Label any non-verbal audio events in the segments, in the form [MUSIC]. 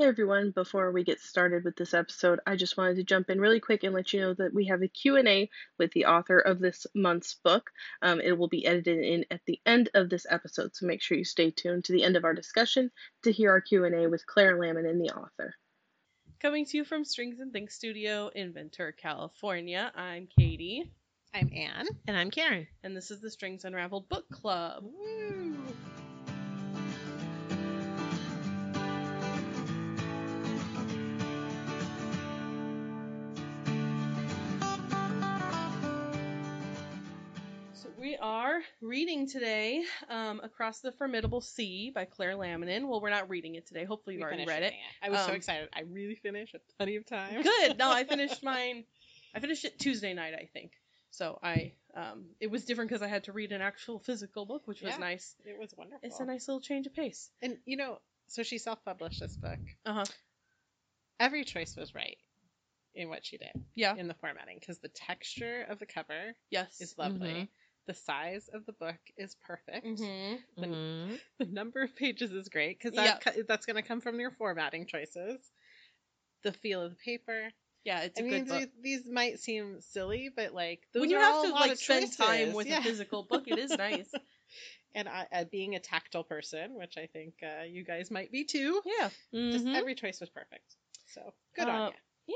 Hey everyone, before we get started with this episode, I just wanted to jump in really quick and let you know that we have a Q&A with the author of this month's book. Um, it will be edited in at the end of this episode, so make sure you stay tuned to the end of our discussion to hear our Q&A with Claire Laminin, the author. Coming to you from Strings and Things Studio in Ventura, California, I'm Katie. I'm Anne. And I'm Karen. And this is the Strings Unraveled Book Club. Woo. We are reading today um, Across the Formidable Sea by Claire Laminin. Well, we're not reading it today. Hopefully you've We already read it. reading I was so Um, excited. I really finished at plenty of time. Good. No, I finished [LAUGHS] mine. I finished it Tuesday night, I think. So I, um, it was different because I had to read an actual physical book, which was Yeah. nice. It was wonderful. It's a nice little change of pace. And you know, so she self-published this book. Uh huh. Every choice was right in what she did Yeah. in the formatting because the texture of the cover Yes. is lovely. Mhm. The size of the book is perfect. Mm-hmm. The- Mhm. The number of pages is great because that, co- that's going to come from your formatting choices. The feel of the paper. Yeah, it's I a mean, good book. these, these might seem silly, but like those when you have to like spend time with Yeah. a physical book, it is [LAUGHS] nice. and I, uh, being a tactile person, which I think uh, you guys might be too, yeah. just Mhm. every choice was perfect. So good Uh, on you.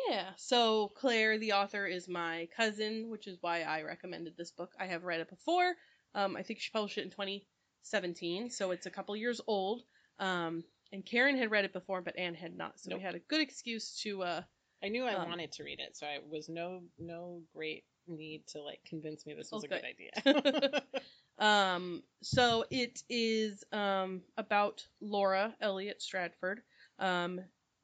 Yeah. So Claire, the author, is my cousin, which is why I recommended this book. I have read it before. Um, I think she published it in 2017, so it's a couple years old. Um, and Karen had read it before, but Anne had not, so Nope. we had a good excuse to. Uh, I knew I um, wanted to read it, so I was no no great need to like convince me this was Oh, a good idea. [LAUGHS] Um, so it is um, about Laura Elliott Stratford. Um,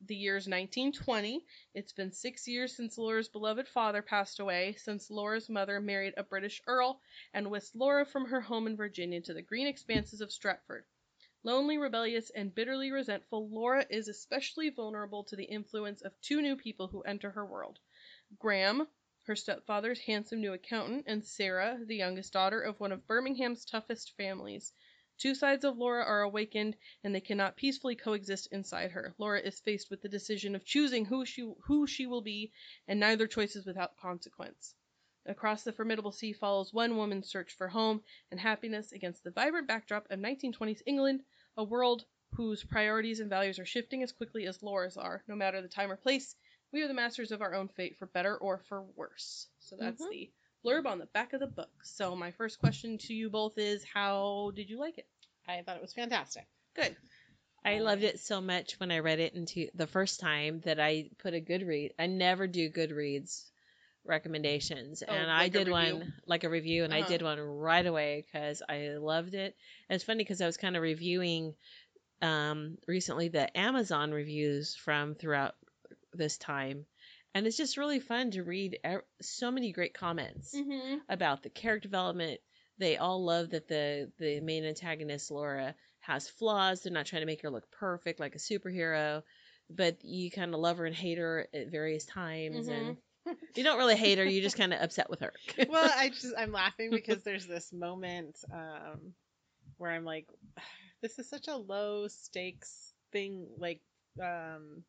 the year's 1920. It's been six years since Laura's beloved father passed away, since Laura's mother married a British earl and whisked Laura from her home in Virginia to the green expanses of Stratford. Lonely, rebellious, and bitterly resentful, Laura is especially vulnerable to the influence of two new people who enter her world Graham, her stepfather's handsome new accountant, and Sarah, the youngest daughter of one of Birmingham's toughest families. Two sides of Laura are awakened, and they cannot peacefully coexist inside her. Laura is faced with the decision of choosing who she who she will be, and neither choice is without consequence. Across the formidable sea follows one woman's search for home and happiness against the vibrant backdrop of 1920s England, a world whose priorities and values are shifting as quickly as Laura's are, no matter the time or place. We are the masters of our own fate, for better or for worse. So that's Mhm. the blurb on the back of the book. So my first question to you both is, how did you like it? I thought it was fantastic. Good. I loved it so much when I read it into the first time that I put a good read. I never do Goodreads recommendations, Oh, and I like a did one like a review, and I Uh-huh. did one right away because I loved it. And it's funny because I was kind of reviewing um, recently the Amazon reviews from throughout this time, and it's just really fun to read so many great comments Mm-hmm. about the character development. They all love that the the main antagonist Laura has flaws. They're not trying to make her look perfect like a superhero, but you kind of love her and hate her at various times, and [LAUGHS] you don't really hate her. you're just [LAUGHS] kind of upset with her. [LAUGHS] well, I just I'm laughing because there's this moment um, where I'm like, [SIGHS] this is such a low stakes thing, like um,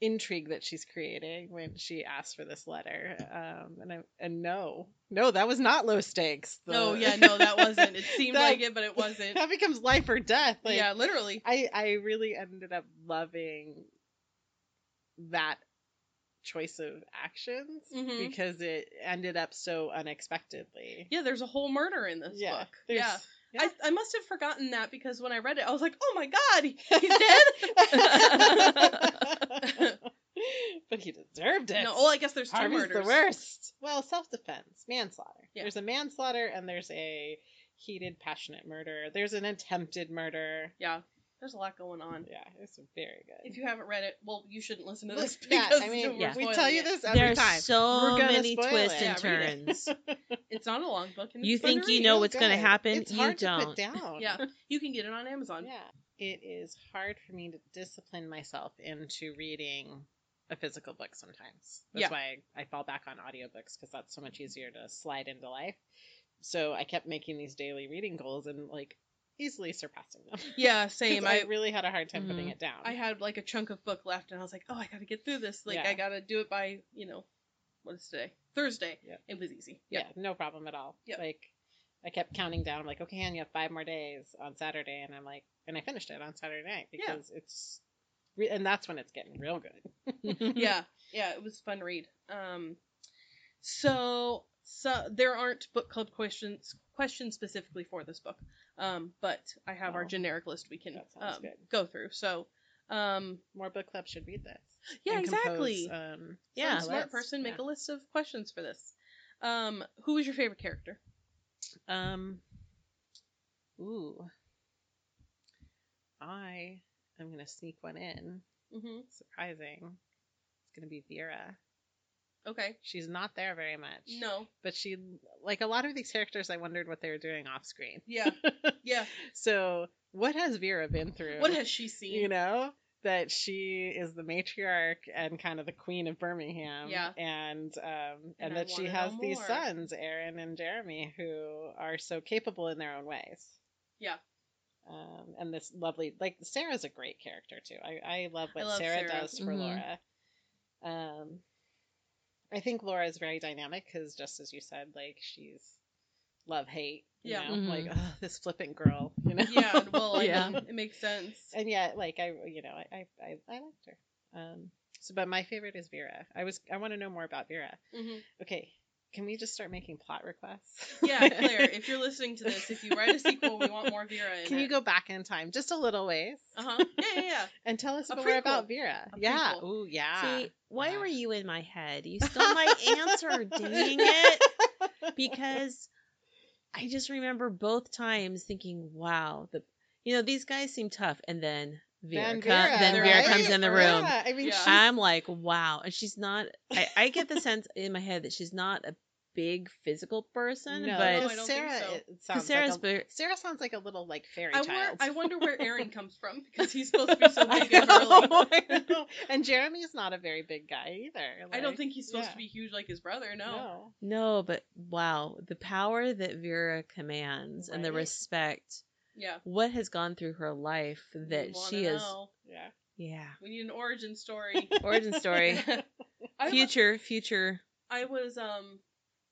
intrigue that she's creating when she asks for this letter. Um, and I and no, no, that was not low stakes. The- No, yeah, no, that wasn't. It [LAUGHS] seemed That- like it, but it wasn't. that becomes life or death. Like, yeah, literally. I I really ended up loving that choice of actions Mhm. because it ended up so unexpectedly. Yeah, there's a whole murder in this Yeah, book. Yeah. Yeah. I, I must have forgotten that because when I read it, I was like, oh my god, he- [LAUGHS] he's dead? but he deserved it. no, well, I guess there's two Harvey's murders. the worst. Well, self-defense, manslaughter. Yeah. There's a manslaughter and there's a heated, passionate murder. There's an attempted murder. Yeah, there's a lot going on. Yeah, it's very good. If you haven't read it, well, you shouldn't listen to Look, this yeah, because I mean, we're Yeah. we tell you this every There's time. so We're gonna many twists it. and Yeah, read it. turns. [LAUGHS] It's not a long book. And You think you know what's gonna happen, It's you hard don't. put down. Yeah, [LAUGHS] you can get it on Amazon. Yeah. It is hard for me to discipline myself into reading a physical book sometimes. That's Yeah. why I, I fall back on audiobooks because that's so much easier to slide into life. So I kept making these daily reading goals and like easily surpassing them. [LAUGHS] Yeah, same. I I really had a hard time putting Mhm. it down. I had like a chunk of book left, and I was like, oh, I got to get through this. Like, Yeah. I got to do it by, you know, what is today? Thursday. Yep. It was easy. yeah, no problem at all. Yep. Like I kept counting down. I'm like, okay, and you have five more days on Saturday, and I'm like, and I finished it on Saturday night Yeah. because it's, re- and that's when it's getting real good. [LAUGHS] yeah, yeah, it was a fun read. Um, so so there aren't book club questions questions specifically for this book, um, but I have our Oh, generic list we can um, go through. So, um, More book club should read this. yeah, and compose, exactly. um, yeah, smart person make Yeah. a list of questions for this. Um, who was your favorite character? Um. Ooh. I am gonna sneak one in. Mm-hmm. Surprising. It's gonna be Vera. Okay. She's not there very much. No. But she, like a lot of these characters, I wondered what they were doing off screen. Yeah. [LAUGHS] Yeah. So, what has Vera been through? What has she seen? you know that she is the matriarch and kind of the queen of Birmingham. Yeah. And um And and, that she has these sons, Aaron and Jeremy, who are so capable in their own ways. Yeah. Um, and this lovely, like Sarah's a great character too. I, I love what I love Sarah, Sarah. does for Mhm. Laura. Um, I think Laura is very dynamic because, just as you said, like she's love hate. Yeah. know? Mhm. like oh, this flippant girl. You know. Yeah. Well, I Yeah. mean, it makes sense. and yet like i you know i i i liked her um so but my favorite is vera i was i want to know more about vera hmm okay can we just start making plot requests Yeah, Claire, if you're [LAUGHS] listening to this, if you write a sequel, we want more Vera in can it. you go back in time just a little ways Uh huh. Yeah, yeah, yeah. [LAUGHS] and tell us A more prequel. about vera A yeah prequel. Ooh, yeah See, why Yeah. were you in my head? You stole my [LAUGHS] answer, dang it. Because I just remember both times thinking, wow, the you know, these guys seem tough and then Vera, then co- vera, then Vera right? comes in the room. yeah, i mean Yeah. she's I'm like, wow. And she's not I, I get the sense in my head that she's not a big physical person, no, No, but I don't think Sarah so. sounds Sarah's like a, Sarah sounds like a little like fairy I, child. wor- I wonder where Aaron [LAUGHS] comes from because he's supposed to be so [LAUGHS] big and know, burly. I [LAUGHS] know. And Jeremy's not a very big guy either. I don't think he's supposed yeah. to be huge like his brother. No. No. no, but wow, the power that Vera commands and the respect. Yeah. What has gone through her life that wanna she is know. Yeah. yeah. We need an origin story. [LAUGHS] Origin story. [LAUGHS] I, wa- future, future. I was um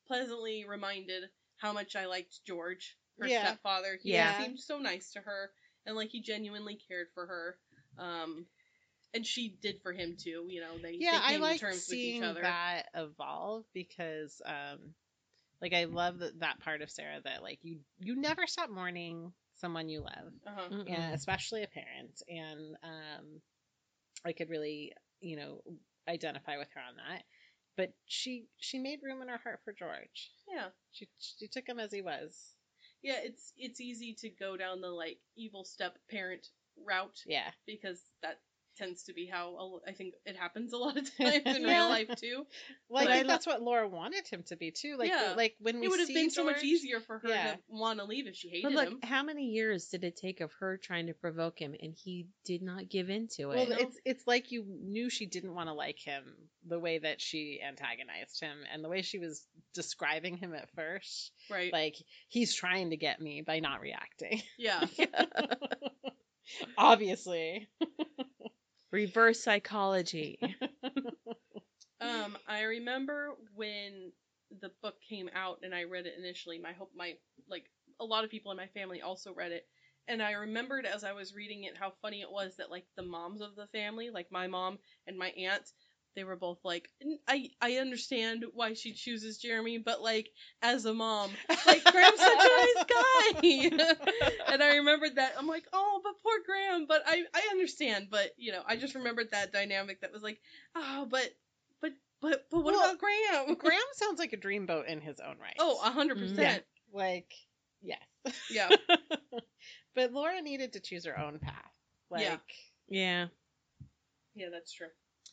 pleasantly reminded how much I liked George, her Yeah. stepfather. He Yeah. seemed so nice to her, and like he genuinely cared for her. Um, and she did for him too. You know, they yeah, they I like to terms with seeing each other. that evolve because, um, like I love that that part of Sarah that like you you never stop mourning someone you love, Uh-huh. And especially a parent, and um, I could really you know identify with her on that. But she she made room in her heart for George. Yeah, She she took him as he was. yeah. It's it's easy to go down the like evil step parent route Yeah. because that tends to be how I think it happens a lot of [LAUGHS] times in Yeah. real life too. Well, I But- think that's what Laura wanted him to be too. Like, Yeah. like when we It would have been so much easier for her Yeah. to want to leave if she hated him. But look, him. how many years did it take of her trying to provoke him, and he did not give in to it? Well, it's it's like you knew she didn't want to like him the way that she antagonized him and the way she was describing him at first. Right. Like he's trying to get me by not reacting. yeah. [LAUGHS] [LAUGHS] Obviously. Reverse psychology. [LAUGHS] Um, I remember when the book came out and I read it initially. My hope, my like a lot of people in my family also read it, and I remembered as I was reading it how funny it was that like the moms of the family, like my mom and my aunt, they were both like, I I understand why she chooses Jeremy, but like as a mom, like Graham's such a nice guy, [LAUGHS] and I remembered that I'm like, oh, poor Graham, but I I understand, but you know, I just remembered that dynamic that was like, oh, but but but but what Well, about Graham? [LAUGHS] Graham sounds like a dreamboat in his own right. Oh, a hundred Mhm. percent. like yes. Yeah. [LAUGHS] but Laura needed to choose her own path. Like Yeah. yeah. Yeah, that's true.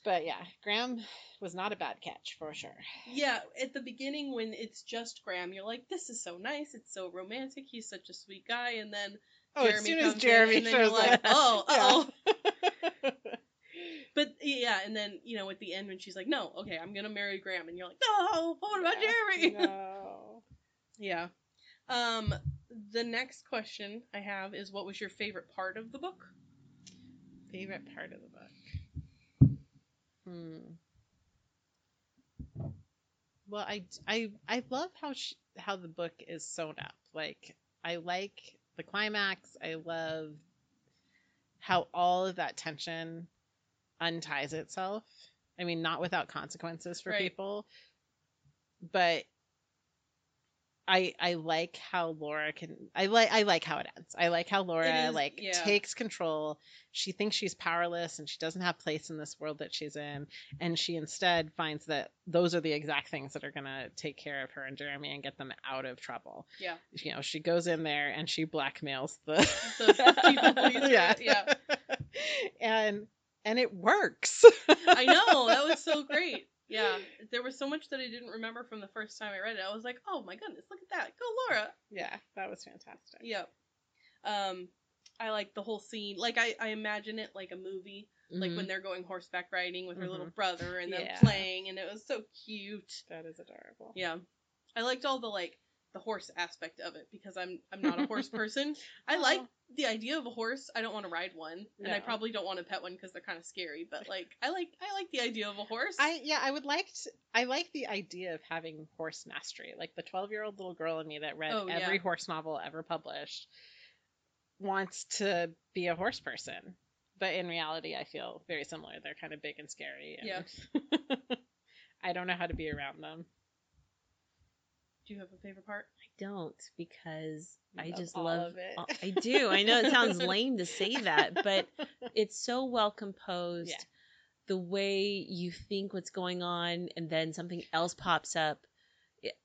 but yeah, Graham was not a bad catch for sure. Yeah, at the beginning when it's just Graham, you're like, this is so nice, it's so romantic, he's such a sweet guy, and then Oh, Jeremy as soon as in, Jeremy and then shows you're like, up. oh, [LAUGHS] oh. [LAUGHS] But yeah, and then you know at the end when she's like, no, okay, I'm gonna marry Graham, and you're like, no, what about Yeah. Jeremy? No. [LAUGHS] Yeah. Um the next question I have is what was your favorite part of the book? Favorite part of the book. Hmm. Well, I, I, I love how sh- how the book is sewn up. Like I like the climax. I love how all of that tension unties itself. I mean, not without consequences for Right. people, but I I like how Laura can I like I like how it ends. I like how Laura is- like yeah. takes control. She thinks she's powerless and she doesn't have place in this world that she's in and she instead finds that those are the exact things that are going to take care of her and Jeremy and get them out of trouble. Yeah. You know, she goes in there and she blackmails the The people pleaser, [LAUGHS] yeah. yeah. [LAUGHS] and and it works. I know that was so great. Yeah, [GASPS] there was so much that I didn't remember from the first time I read it. I was like, "Oh my goodness, look at that! Go Laura!" yeah, that was fantastic. Yep. Um, I like the whole scene. Like I, I imagine it like a movie, like Mhm. when they're going horseback riding with her little Mhm. brother and them Yeah. playing, and it was so cute. That is adorable. Yeah, I liked all the like the horse aspect of it because I'm I'm not a horse [LAUGHS] person. I like Oh. The idea of a horse. I don't want to ride one, and I probably don't want to pet one because they're kind of scary. But [LAUGHS] like, I like I like the idea of a horse. I yeah, I would like to, I like the idea of having horse mastery. Like the 12-year-old little girl in me that read Oh, yeah. every horse novel ever published wants to be a horse person. But in reality, I feel very similar. They're kind of big and scary. And Yeah. [LAUGHS] I don't know how to be around them. Do you have a favorite part? I don't because I Love just love. it. all- I do. I know it sounds [LAUGHS] lame to say that, but [LAUGHS] it's so well composed. Yeah. The way you think what's going on, and then something else pops up.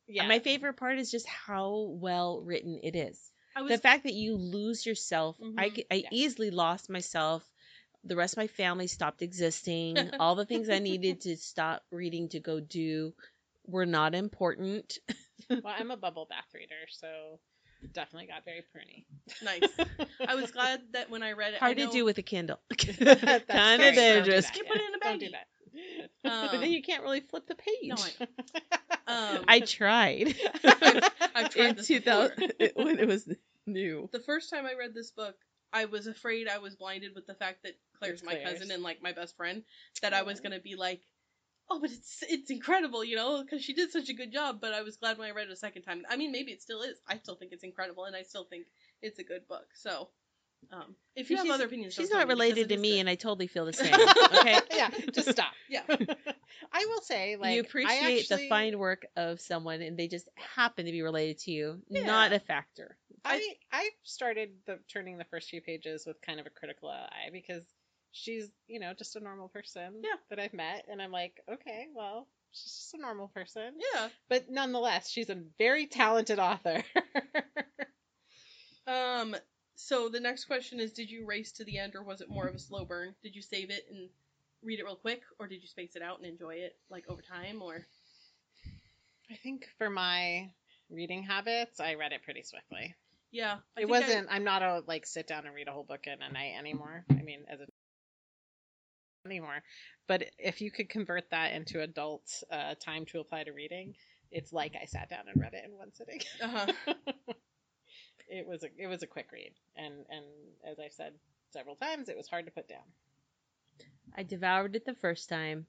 yeah. My favorite part is just how well written it is. I was the fact that you lose yourself. I, Mhm. c- I Yeah. easily lost myself. The rest of my family stopped existing. [LAUGHS] All the things I needed to stop reading to go do were not important. [LAUGHS] well, I'm a bubble bath reader, so definitely got very pruny. nice. I was [LAUGHS] glad that when I read it, Hard I to do with a Kindle. Kind scary. of Don't do dangerous. that. You put it in a bag. Don't do that. Um, but then you can't really flip the page. No, I [LAUGHS] Um, I tried. I've tried in this 2000 when it was new. the first time I read this book, I was afraid I was blinded with the fact that Claire's It's my cousin and like my best friend. That I was gonna be like, oh, but it's it's incredible, you know, because she did such a good job. But I was glad when I read it a second time. I mean, maybe it still is. I still think it's incredible, and I still think it's a good book. So, um, if you have She's- other opinions, She's don't tell me, related to me, good. and I totally feel the [LAUGHS] same. Okay. [LAUGHS] yeah, just stop. [LAUGHS] yeah, I will say, like, you I appreciate actually, the fine work of someone, and they just happen to be related to you, Yeah. not a factor. I I started the turning the first few pages with kind of a critical eye because she's you know just a normal person Yeah. that I've met, and I'm like, okay, well, she's just a normal person, yeah. but nonetheless, she's a very talented author. [LAUGHS] Um. So the next question is: Did you race to the end, or was it more of a slow burn? Did you save it and read it real quick, or did you space it out and enjoy it like over time? Or I think for my reading habits, I read it pretty swiftly. yeah, I it wasn't. I'm not a like sit down and read a whole book in a night anymore. I mean, as a anymore. But if you could convert that into adult uh, time to apply to reading, it's like I sat down and read it in one sitting. Uh-huh. [LAUGHS] it was a it was a quick read, and and as I've said several times, it was hard to put down. I devoured it the first time,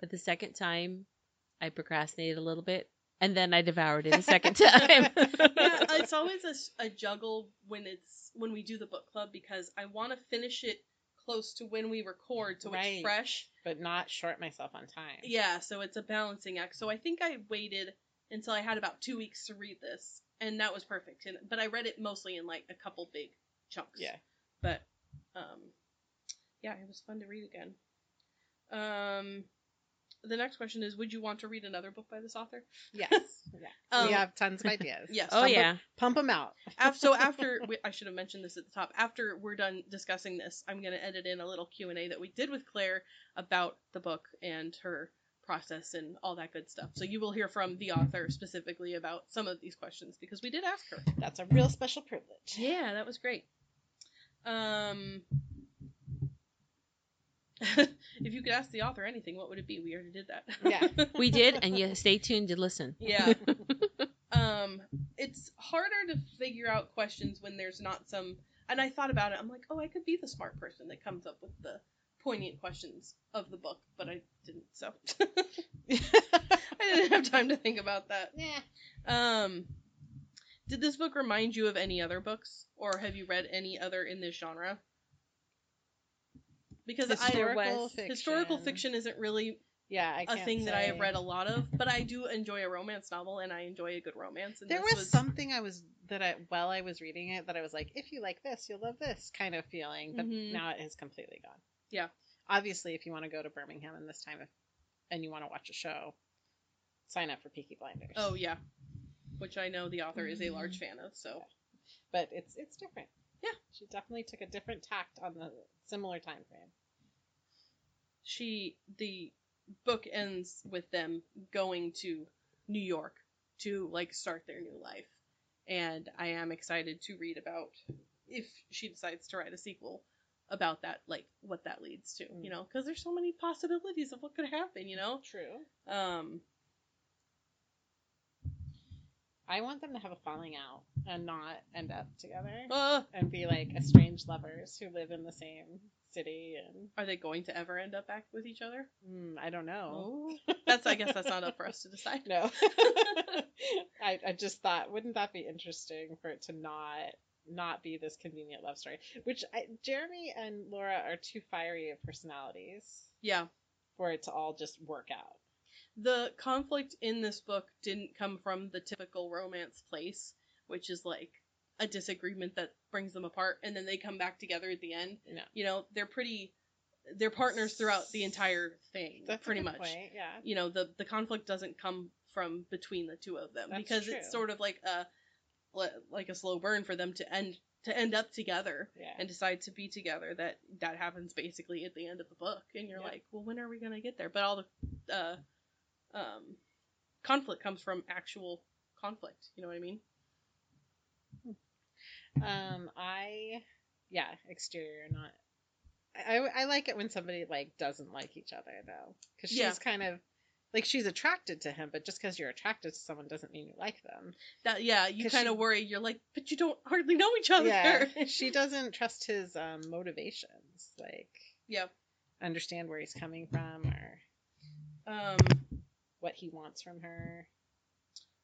but the second time, I procrastinated a little bit, and then I devoured it a second [LAUGHS] time. yeah, [LAUGHS] it's always a, a juggle when it's when we do the book club because I want to finish it close to when we record so Right. it's fresh. But not short myself on time. Yeah, so it's a balancing act. So I think I waited until I had about two weeks to read this, and that was perfect. And but I read it mostly in like a couple big chunks. Yeah. But um, yeah, it was fun to read again. Um, the next question is: Would you want to read another book by this author? Yes. [LAUGHS] Yeah. Um, we have tons of ideas. [LAUGHS] yes. oh Pump 'em- yeah, Pump them out. [LAUGHS] Af- so after we, I should have mentioned this at the top. After we're done discussing this, I'm gonna edit in a little Q and A that we did with Claire about the book and her process and all that good stuff. So you will hear from the author specifically about some of these questions because we did ask her. That's a real special privilege. Yeah, that was great. Um, [LAUGHS] if you could ask the author anything, what would it be? We already did that. Yeah. [LAUGHS] we did, and you stay tuned to listen. yeah. Um, [LAUGHS] Um, it's harder to figure out questions when there's not some. And I thought about it. I'm like, oh, I could be the smart person that comes up with the poignant questions of the book, but I didn't. So I didn't have time to think about that. yeah. Um, did this book remind you of any other books, or have you read any other in this genre? Because Historical I fiction. historical fiction isn't really Yeah, I a thing that I have read a lot of, but I do [LAUGHS] enjoy a romance novel, and I enjoy a good romance. And There this was, something I was that I while I was reading it that I was like, if you like this, you'll love this kind of feeling. But Mhm. now it has completely gone. Yeah. Obviously, if you want to go to Birmingham in this time of, and you want to watch a show, sign up for Peaky Blinders. Oh yeah, which I know the author is a large fan of. So but it's it's different. Yeah. she definitely took a different tact on the similar time frame. she the book ends with them going to New York to like start their new life. And I am excited to read about if she decides to write a sequel about that, like what that leads to, you Mm. know, because there's so many possibilities of what could happen, you know. True. Um, I want them to have a falling out and not end up together uh, and be like estranged lovers who live in the same city and are they going to ever end up back with each other? mm, I don't know. Oh, that's I guess that's not up for us to decide. No. [LAUGHS] I, I just thought, wouldn't that be interesting for it to not not be this convenient love story? Which I, Jeremy and Laura are too fiery of personalities Yeah, for it to all just work out. The conflict in this book didn't come from the typical romance place, which is like a disagreement that brings them apart and then they come back together at the end. No. You know, they're pretty they're partners throughout the entire thing, That's pretty much. Point. Yeah. You know, the the conflict doesn't come from between the two of them That's because true. it's sort of like a like a slow burn for them to end to end up together Yeah. and decide to be together that that happens basically at the end of the book and you're Yeah. like well when are we going to get there but all the uh um conflict comes from actual conflict you know what i mean Um, I, yeah, exterior, not. I, I, I like it when somebody like doesn't like each other though, because she's Yeah. kind of like she's attracted to him, but just because you're attracted to someone doesn't mean you like them. that yeah you kind of worry you're like but you don't hardly know each other Yeah, [LAUGHS] she doesn't trust his um, motivations, like yeah understand where he's coming from or um what he wants from her.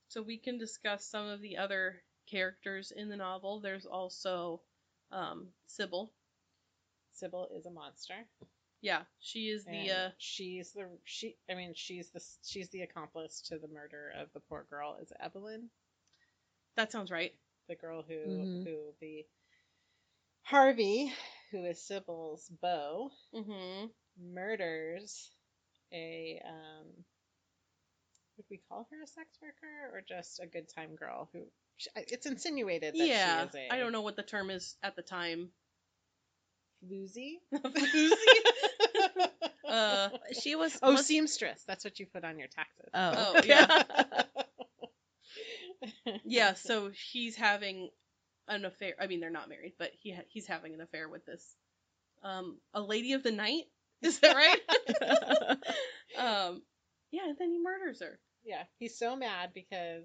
so we can discuss some of the other characters in the novel there's also um sybil Sybil is a monster. yeah she is the and uh she's the she. I mean, she's the she's the accomplice to the murder of the poor girl. Is Evelyn? that sounds right the girl who Mhm. who the Harvey, who is Sybil's beau, mm-hmm murders a um would we call her a sex worker or just a good time girl who it's insinuated that yeah she is a i don't know what the term is at the time. Floozy [LAUGHS] uh She was. oh was- seamstress. That's what you put on your taxes. Oh, Oh, [LAUGHS] yeah. [LAUGHS] yeah so he's having an affair i mean they're not married but he ha- he's having an affair with this um a lady of the night? Is that right? Um yeah and then he murders her Yeah, he's so mad because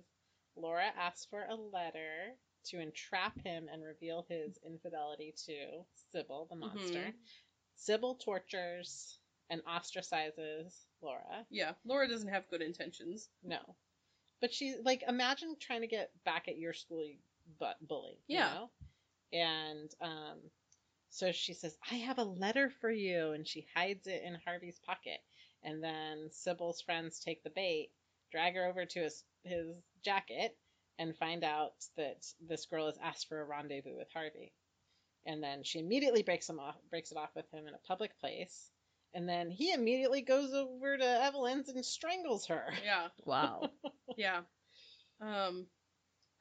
Laura asked for a letter to entrap him and reveal his infidelity to Sybil, the monster. Mhm. Sybil tortures and ostracizes Laura. yeah laura doesn't have good intentions No. But she's like, imagine trying to get back at your school but bully. you Yeah. know? And um, so she says, I have a letter for you. And she hides it in Harvey's pocket. And then Sybil's friends take the bait, drag her over to his, his jacket, and find out that this girl has asked for a rendezvous with Harvey. And then she immediately breaks him off, breaks it off with him in a public place. And then he immediately goes over to Evelyn's and strangles her. yeah wow. [LAUGHS] yeah um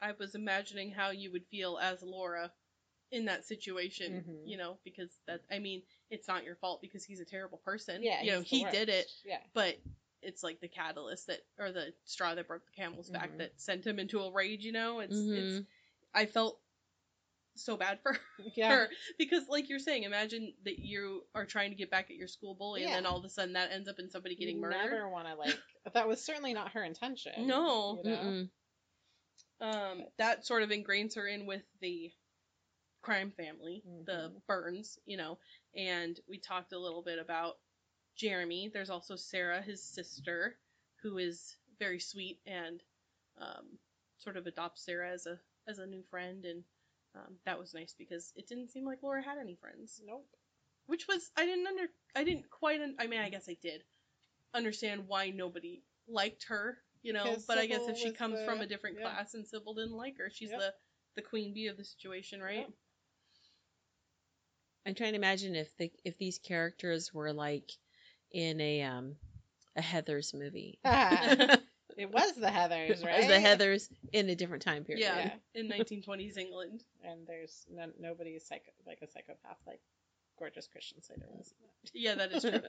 i was imagining how you would feel as laura in that situation Mhm. you know because that i mean it's not your fault because he's a terrible person Yeah, you know he's the he did it. Yeah, but it's like the catalyst that or the straw that broke the camel's back Mhm. that sent him into a rage you know it's Mhm. it's i felt so bad for [LAUGHS] yeah. her because like you're saying imagine that you are trying to get back at your school bully and then all of a sudden that ends up in somebody getting you murdered Never want to like. [LAUGHS] That was certainly not her intention. No. you know? Um, that sort of ingrains her in with the crime family, the Mhm. Burns, you know, and we talked a little bit about Jeremy. There's also Sarah, his sister, who is very sweet and um, sort of adopts Sarah as a as a new friend, and um, that was nice because it didn't seem like Laura had any friends, Nope. which was I didn't under I didn't quite un- I mean I guess I did understand why nobody liked her, you know, Because but I guess if she was comes from a different yeah. class and Sybil didn't like her, she's Yep. the the queen bee of the situation, right? Yep. I'm trying to imagine if the if these characters were like in a um a Heather's movie. [LAUGHS] [LAUGHS] it was the Heathers, right? As the Heathers in a different time period. Yeah, Yeah. in [LAUGHS] 1920s England. And there's no, nobody psycho, like a psychopath like gorgeous Christian Slater was. Yeah, that is true.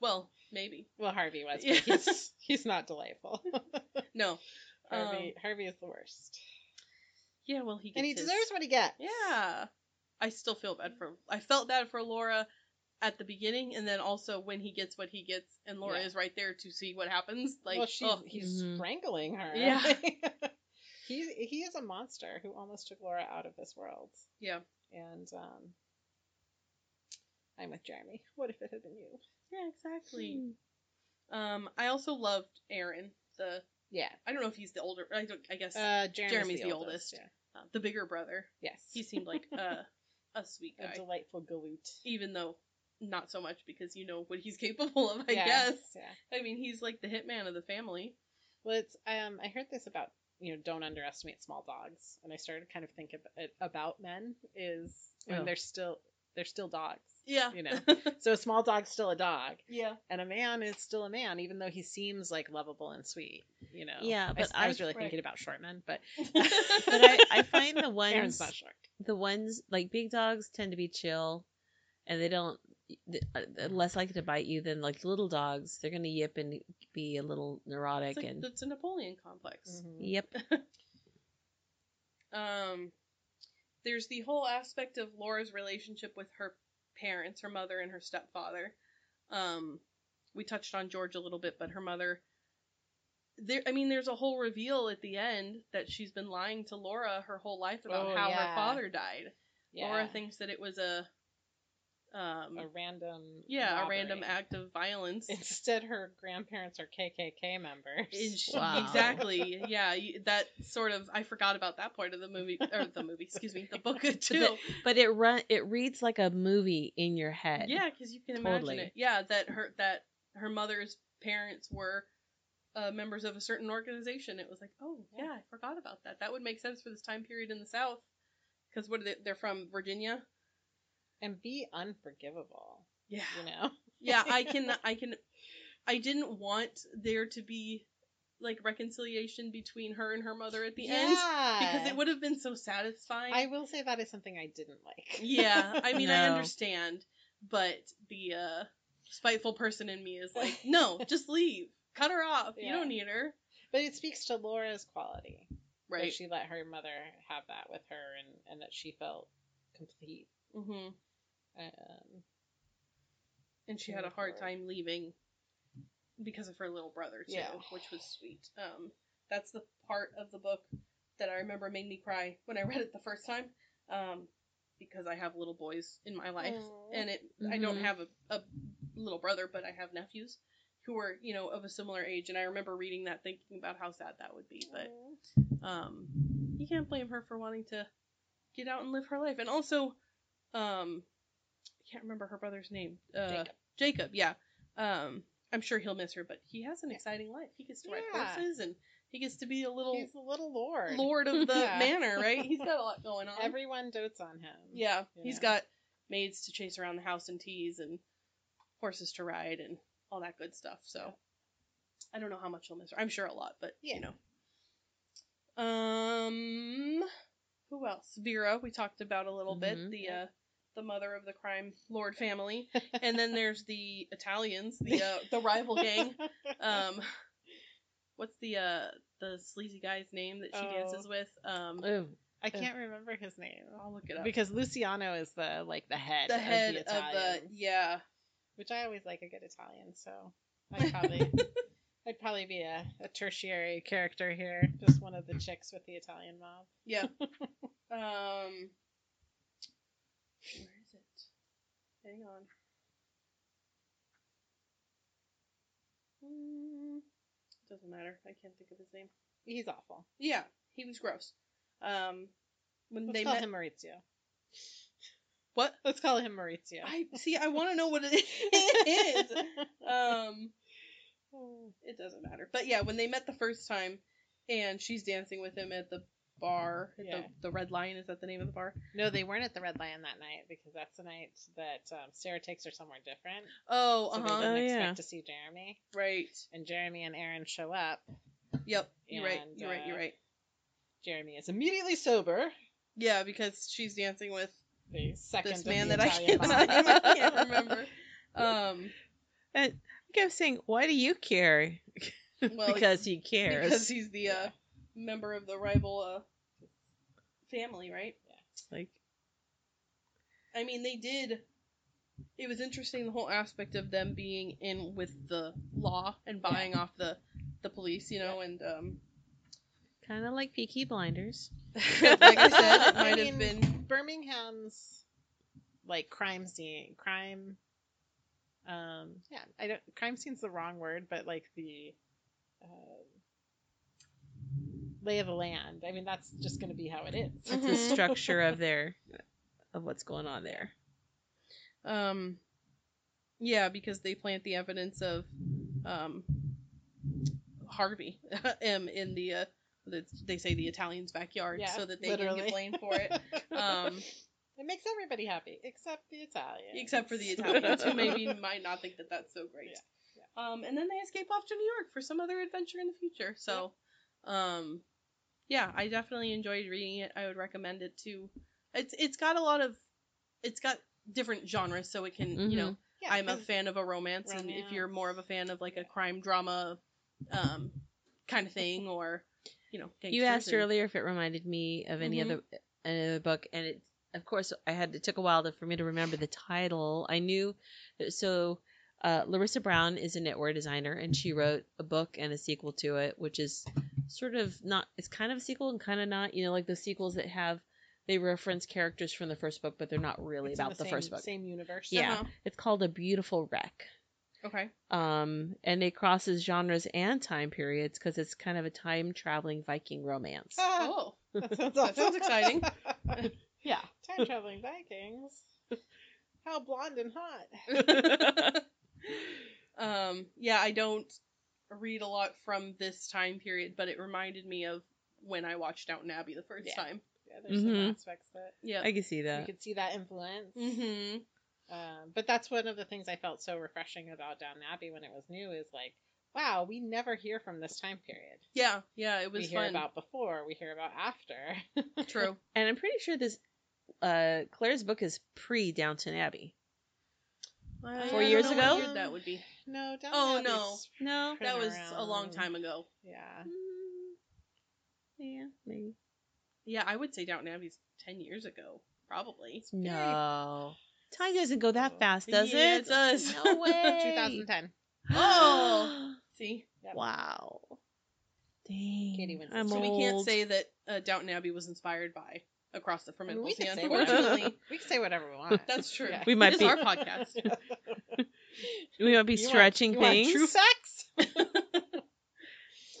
well, maybe. well, Harvey was, Yeah. but he's, he's not delightful. No. Harvey, Um, Harvey is the worst. Yeah, well, he gets And he his- deserves what he gets. Yeah. I still feel bad for I felt bad for Laura at the beginning and then also when he gets what he gets and Laura Yeah. is right there to see what happens. Like well, she's, oh, he's Mhm. strangling her. Yeah. [LAUGHS] he he is a monster who almost took Laura out of this world. Yeah. And um, I'm with Jeremy. What if it had been you? Yeah, exactly. Um I also loved Aaron, the Yeah. I don't know if he's the older I don't I guess Uh, Jeremy's, Jeremy's the, the oldest. oldest. uh, the bigger brother. Yes. He seemed like a [LAUGHS] a sweet a delightful galoot. even though not so much because you know what he's [LAUGHS] capable of, I Yeah, guess. Yeah. I mean, he's like the hitman of the family. Well, it's um I heard this about you know don't underestimate small dogs, and I started kind of thinking ab- about men is when Oh. they're still they're still dogs. Yeah. You know. [LAUGHS] So a small dog's still a dog, yeah. and a man is still a man, even though he seems like lovable and sweet. You know. Yeah, I but s- I, was really right. thinking about short men, but [LAUGHS] But I, I find the ones not short. the ones like big dogs tend to be chill and they don't they're less likely to bite you than like little dogs. They're gonna yip and be a little neurotic It's, like, and it's a Napoleon complex. Mhm. yep. [LAUGHS] Um, there's the whole aspect of Laura's relationship with her parents, her mother and her stepfather. Um, we touched on George a little bit, but her mother. There, I mean, there's a whole reveal at the end that she's been lying to Laura her whole life about Oh, how yeah. her father died. Yeah. Laura thinks that it was a, um, a random. yeah, a random act of violence. Instead, her grandparents are KKK members. She- [LAUGHS] Wow. Exactly. Yeah, you- that sort of I forgot about that part of the movie or the movie, excuse me, the book [LAUGHS] too. the- But it run it reads like a movie in your head. Yeah, because you can Totally. imagine it. Yeah, that her that her mother's parents were uh, members of a certain organization. It was like, oh Yeah. yeah, I forgot about that. That would make sense for this time period in the South, because what are they? They're from Virginia. And be unforgivable. Yeah, You know. yeah. I [LAUGHS] can, I can. I didn't want there to be like reconciliation between her and her mother at the end because it would have been so satisfying. I will say that is something I didn't like. Yeah, I mean, I understand, but the uh, spiteful person in me is [LAUGHS] like, no, just leave, cut her off. You don't need her, but it speaks to Laura's quality. That right? she let her mother have that with her, and and that she felt complete. hmm Um, And she had a hard time leaving because of her little brother too, Yeah. which was sweet. Um, that's the part of the book that I remember made me cry when I read it the first time, um, because I have little boys in my life, Aw. and it I don't Mhm. have a, a little brother, but I have nephews who are you know of a similar age, and I remember reading that thinking about how sad that would be, but. um you can't blame her for wanting to get out and live her life and also um can't remember her brother's name uh Jacob. jacob yeah um i'm sure he'll miss her but he has an Yeah. exciting life he gets to ride Yeah. horses and he gets to be a little He's a little lord. lord of the [LAUGHS] Yeah. manor right he's got a lot going [LAUGHS] on Everyone dotes on him. yeah you he's got maids to chase around the house and tease and horses to ride and all that good stuff so i don't know how much he'll miss her i'm sure a lot but Yeah. you know um who else vera we talked about a little Mhm. bit the uh the mother of the crime lord family [LAUGHS] and then there's the italians the uh the rival [LAUGHS] gang um what's the uh the sleazy guy's name that she Oh. dances with um Ooh, I can't remember his name i'll look it up because Luciano is the like the head. the head of the, of the yeah which I always like a good Italian, so I probably [LAUGHS] I'd probably be a, a tertiary character here, just one of the chicks with the Italian mob. Yeah. um. Where is it? Hang on. Mm, doesn't matter. I can't think of his name. He's awful. Yeah, he was gross. Um, when Let's they call met. him Maurizio. What? Let's call him Maurizio. I see. I want to know what it is. [LAUGHS] um, it doesn't matter. But yeah, when they met the first time, and she's dancing with him at the bar, Yeah. the, the Red Lion. Is that the name of the bar? no, they weren't at the Red Lion that night because that's the night that um, Sarah takes her somewhere different. Oh, So uh they huh. didn't Oh, expect yeah. to see Jeremy. Right. And Jeremy and Aaron show up. Yep. You're right. You're right. You're uh, right. Jeremy is immediately sober. Yeah, because she's dancing with The second this man the that I Italian can't. [LAUGHS] I can't remember. Um, And I kept saying, "Why do you care?" [LAUGHS] Well, because he cares. because he's the uh, member of the rival uh, family, right? Yeah. like, I mean, they did. It was interesting the whole aspect of them being in with the law and buying off the the police, you know, and um, kind of like Peaky Blinders. [LAUGHS] like I said, it [LAUGHS] I might mean, have been. Birmingham's like crime scene, crime. Um, yeah, I don't. Crime scene's the wrong word, but like the uh, lay of the land. I mean, that's just going to be how it is. That's the Mhm. structure of [LAUGHS] their of what's going on there. Um, yeah, because they plant the evidence of um, Harvey [LAUGHS] um, in the, uh, the they say the Italian's backyard, Yeah, so that they can get blamed for it. [LAUGHS] Um, it makes everybody happy except the Italians. except for the Italians, who maybe might not think that that's so great. Um, and then they escape off to New York for some other adventure in the future. So, um, yeah, I definitely enjoyed reading it. I would recommend it to. It's it's got a lot of, it's got different genres, so it can you know Yeah, I'm a fan of a romance, and if you're more of a fan of like a crime drama, um, kind of thing, or you know, You asked and- earlier if it reminded me of any Mhm. other another book, and it, of course, I had it took a while to, for me to remember the title. I knew so. Uh, Larissa Brown is a knitwear designer, and she wrote a book and a sequel to it, which is sort of not. It's kind of a sequel and kind of not. You know, like the sequels that have they reference characters from the first book, but they're not really it's about the, same, first book. Same universe. Yeah. Uh-huh. It's called A Beautiful Wreck. Okay. Um, and it crosses genres and time periods because it's kind of a time traveling Viking romance. Oh. [LAUGHS] that sounds, That sounds exciting. [LAUGHS] yeah, time traveling Vikings. How blonde and hot. [LAUGHS] um, yeah, I don't read a lot from this time period, but it reminded me of when I watched Downton Abbey the first Yeah. time. Yeah, there's some Mhm. aspects that Yeah. I can see that you that. could see that influence. mm-hmm. Um, but that's one of the things I felt so refreshing about Downton Abbey when it was new is like, wow, we never hear from this time period. Yeah, yeah, it was we hear fun. about before, we hear about after. [LAUGHS] True. And I'm pretty sure this uh Claire's book is pre Downton Abbey. I Four don't years know ago? What year that would be. No, Downton Oh, no. No. That was a long time ago. Yeah. Mm, Yeah, maybe. Yeah, I would say Downton Abbey's ten years ago, probably. No. Time doesn't go that Oh. fast, does Yeah, it? it does. No [LAUGHS] way. 2010. Oh. [GASPS] See, Yep. wow. Dang. Katie wins I'm this so one. we can't say that uh, Downton Abbey was inspired by Across the I mean, Formidable we Sea. can say whatever. Unfortunately, We can say whatever we want. that's true. Yeah. We might it is be- our podcast. [LAUGHS] we might be You want- stretching you want things, true facts?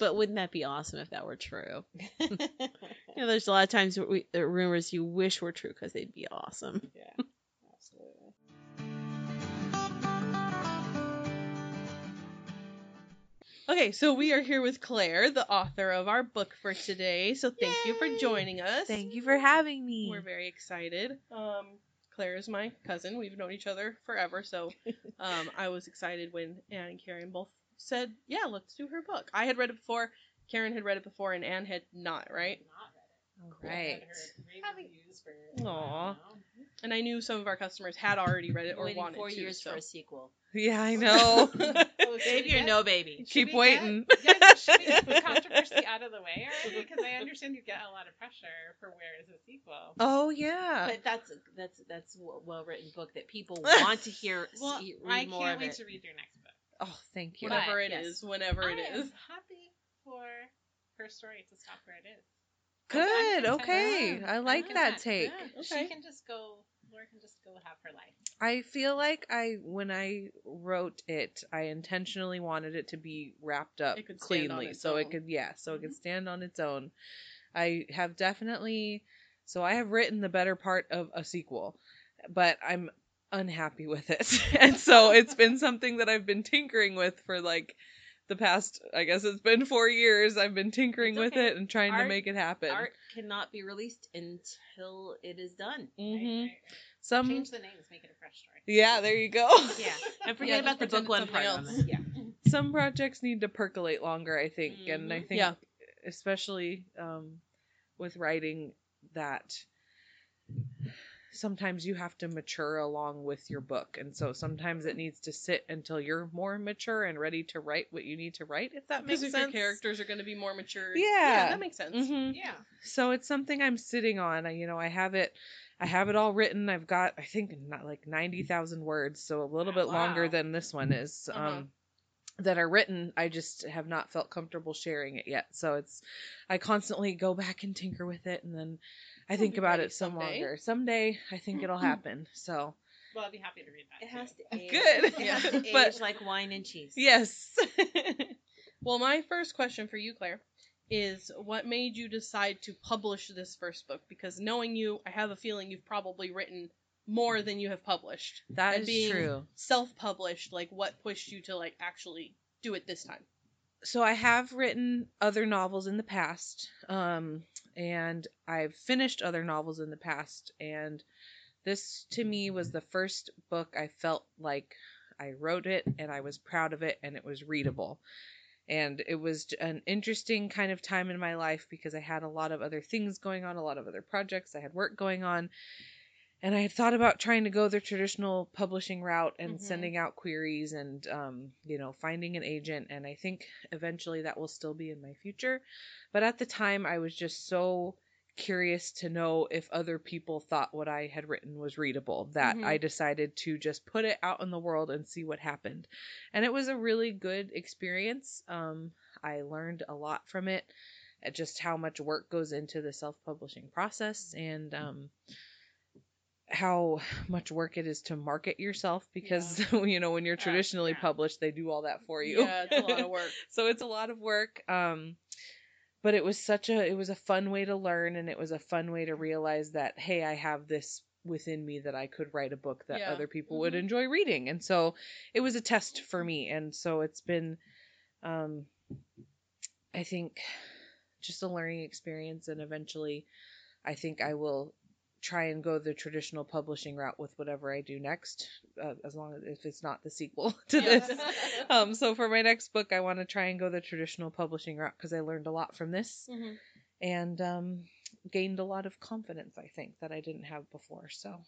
but wouldn't that be awesome if that were true? [LAUGHS] You know, there's a lot of times where we, rumors you wish were true because they'd be awesome. yeah, Okay, so we are here with Claire, the author of our book for today. So thank you for joining us. Thank you for having me. We're very excited. Um, Claire is my cousin. We've known each other forever, so [LAUGHS] um, I was excited when Anne and Karen both said, "Yeah, let's do her book." I had read it before. Karen had read it before, and Anne had not. Right? Right. Aw. And I knew some of our customers had already read it or Waiting wanted four to. years so. for a sequel. Yeah, I oh, know. [LAUGHS] Oh, [LAUGHS] baby or no baby? Keep waiting. Get, [LAUGHS] yeah, should we controversy out of the way already? Because I understand you get a lot of pressure for where is the sequel. oh yeah. But that's that's that's a well written book that people want to hear. Well, see, I can't wait it. to read your next book. Oh, thank you. Whenever But, it is, yes. whenever it I is. am happy for her story to stop where it is. Good. Okay. I like that take. Yeah. Okay. She can just go. Laura can just go have her life. I feel like I when I wrote it, I intentionally wanted it to be wrapped up It could stand on cleanly, its so it could yeah, so it could Mhm. stand on its own. I have definitely so I have written the better part of a sequel, but I'm unhappy with it. [LAUGHS] and so it's been [LAUGHS] something that I've been tinkering with for like the past I guess it's been 4 years. I've been tinkering It's with it and trying to make it happen. Art cannot be released until it is done. Right, Mhm. right, right. Some Change the names, make it a fresh story. Yeah, there you go. [LAUGHS] Yeah, [LAUGHS] and forget Yeah, about the book one part. on Yeah. [LAUGHS] some projects need to percolate longer i think and i Mhm. think Yeah. especially um, with writing that sometimes you have to mature along with your book and so sometimes it needs to sit until you're more mature and ready to write what you need to write if that makes Because if sense your characters are going to be more mature. Yeah. that makes sense. Mhm. Yeah. so it's something i'm sitting on I, you know i have it i have it all written i've got i think not like 90000 words so a little bit longer than this one is Uh-huh. um that are written i just have not felt comfortable sharing it yet so it's i constantly go back and tinker with it and then i think about it some someday. longer someday i think it'll happen so Well, I'd be happy to read that. It too. has to [LAUGHS] age. Good. It has to [LAUGHS] But- age like wine and cheese. yes [LAUGHS] Well, my first question for you, Claire, is what made you decide to publish this first book? Because knowing you, I have a feeling you've probably written more than you have published. that And is being true Self-published, like what pushed you to like actually do it this time? so I have written other novels in the past, um, and I've finished other novels in the past, and this to me was the first book I felt like I wrote it and I was proud of it and it was readable. And it was an interesting kind of time in my life because I had a lot of other things going on, a lot of other projects, I had work going on. And I had thought about trying to go the traditional publishing route and Mhm. sending out queries and, um, you know, finding an agent. And I think eventually that will still be in my future. But at the time, I was just so curious to know if other people thought what I had written was readable that Mhm. I decided to just put it out in the world and see what happened. And it was a really good experience. Um, I learned a lot from it, uh, just how much work goes into the self publishing process and um, how much work it is to market yourself because, [LAUGHS] you know, when you're traditionally yeah. published, they do all that for you. Yeah, it's a lot of work. [LAUGHS] so it's a lot of work um but it was such a it was a fun way to learn and it was a fun way to realize that hey i have this within me that i could write a book that Yeah. other people would Mhm. enjoy reading and so it was a test for me and so it's been um i think just a learning experience and eventually i think i will try and go the traditional publishing route with whatever i do next uh, as long as if it's not the sequel [LAUGHS] to Yeah. this um, so for my next book, I want to try and go the traditional publishing route because I learned a lot from this Mhm. and um, gained a lot of confidence. I think that I didn't have before. So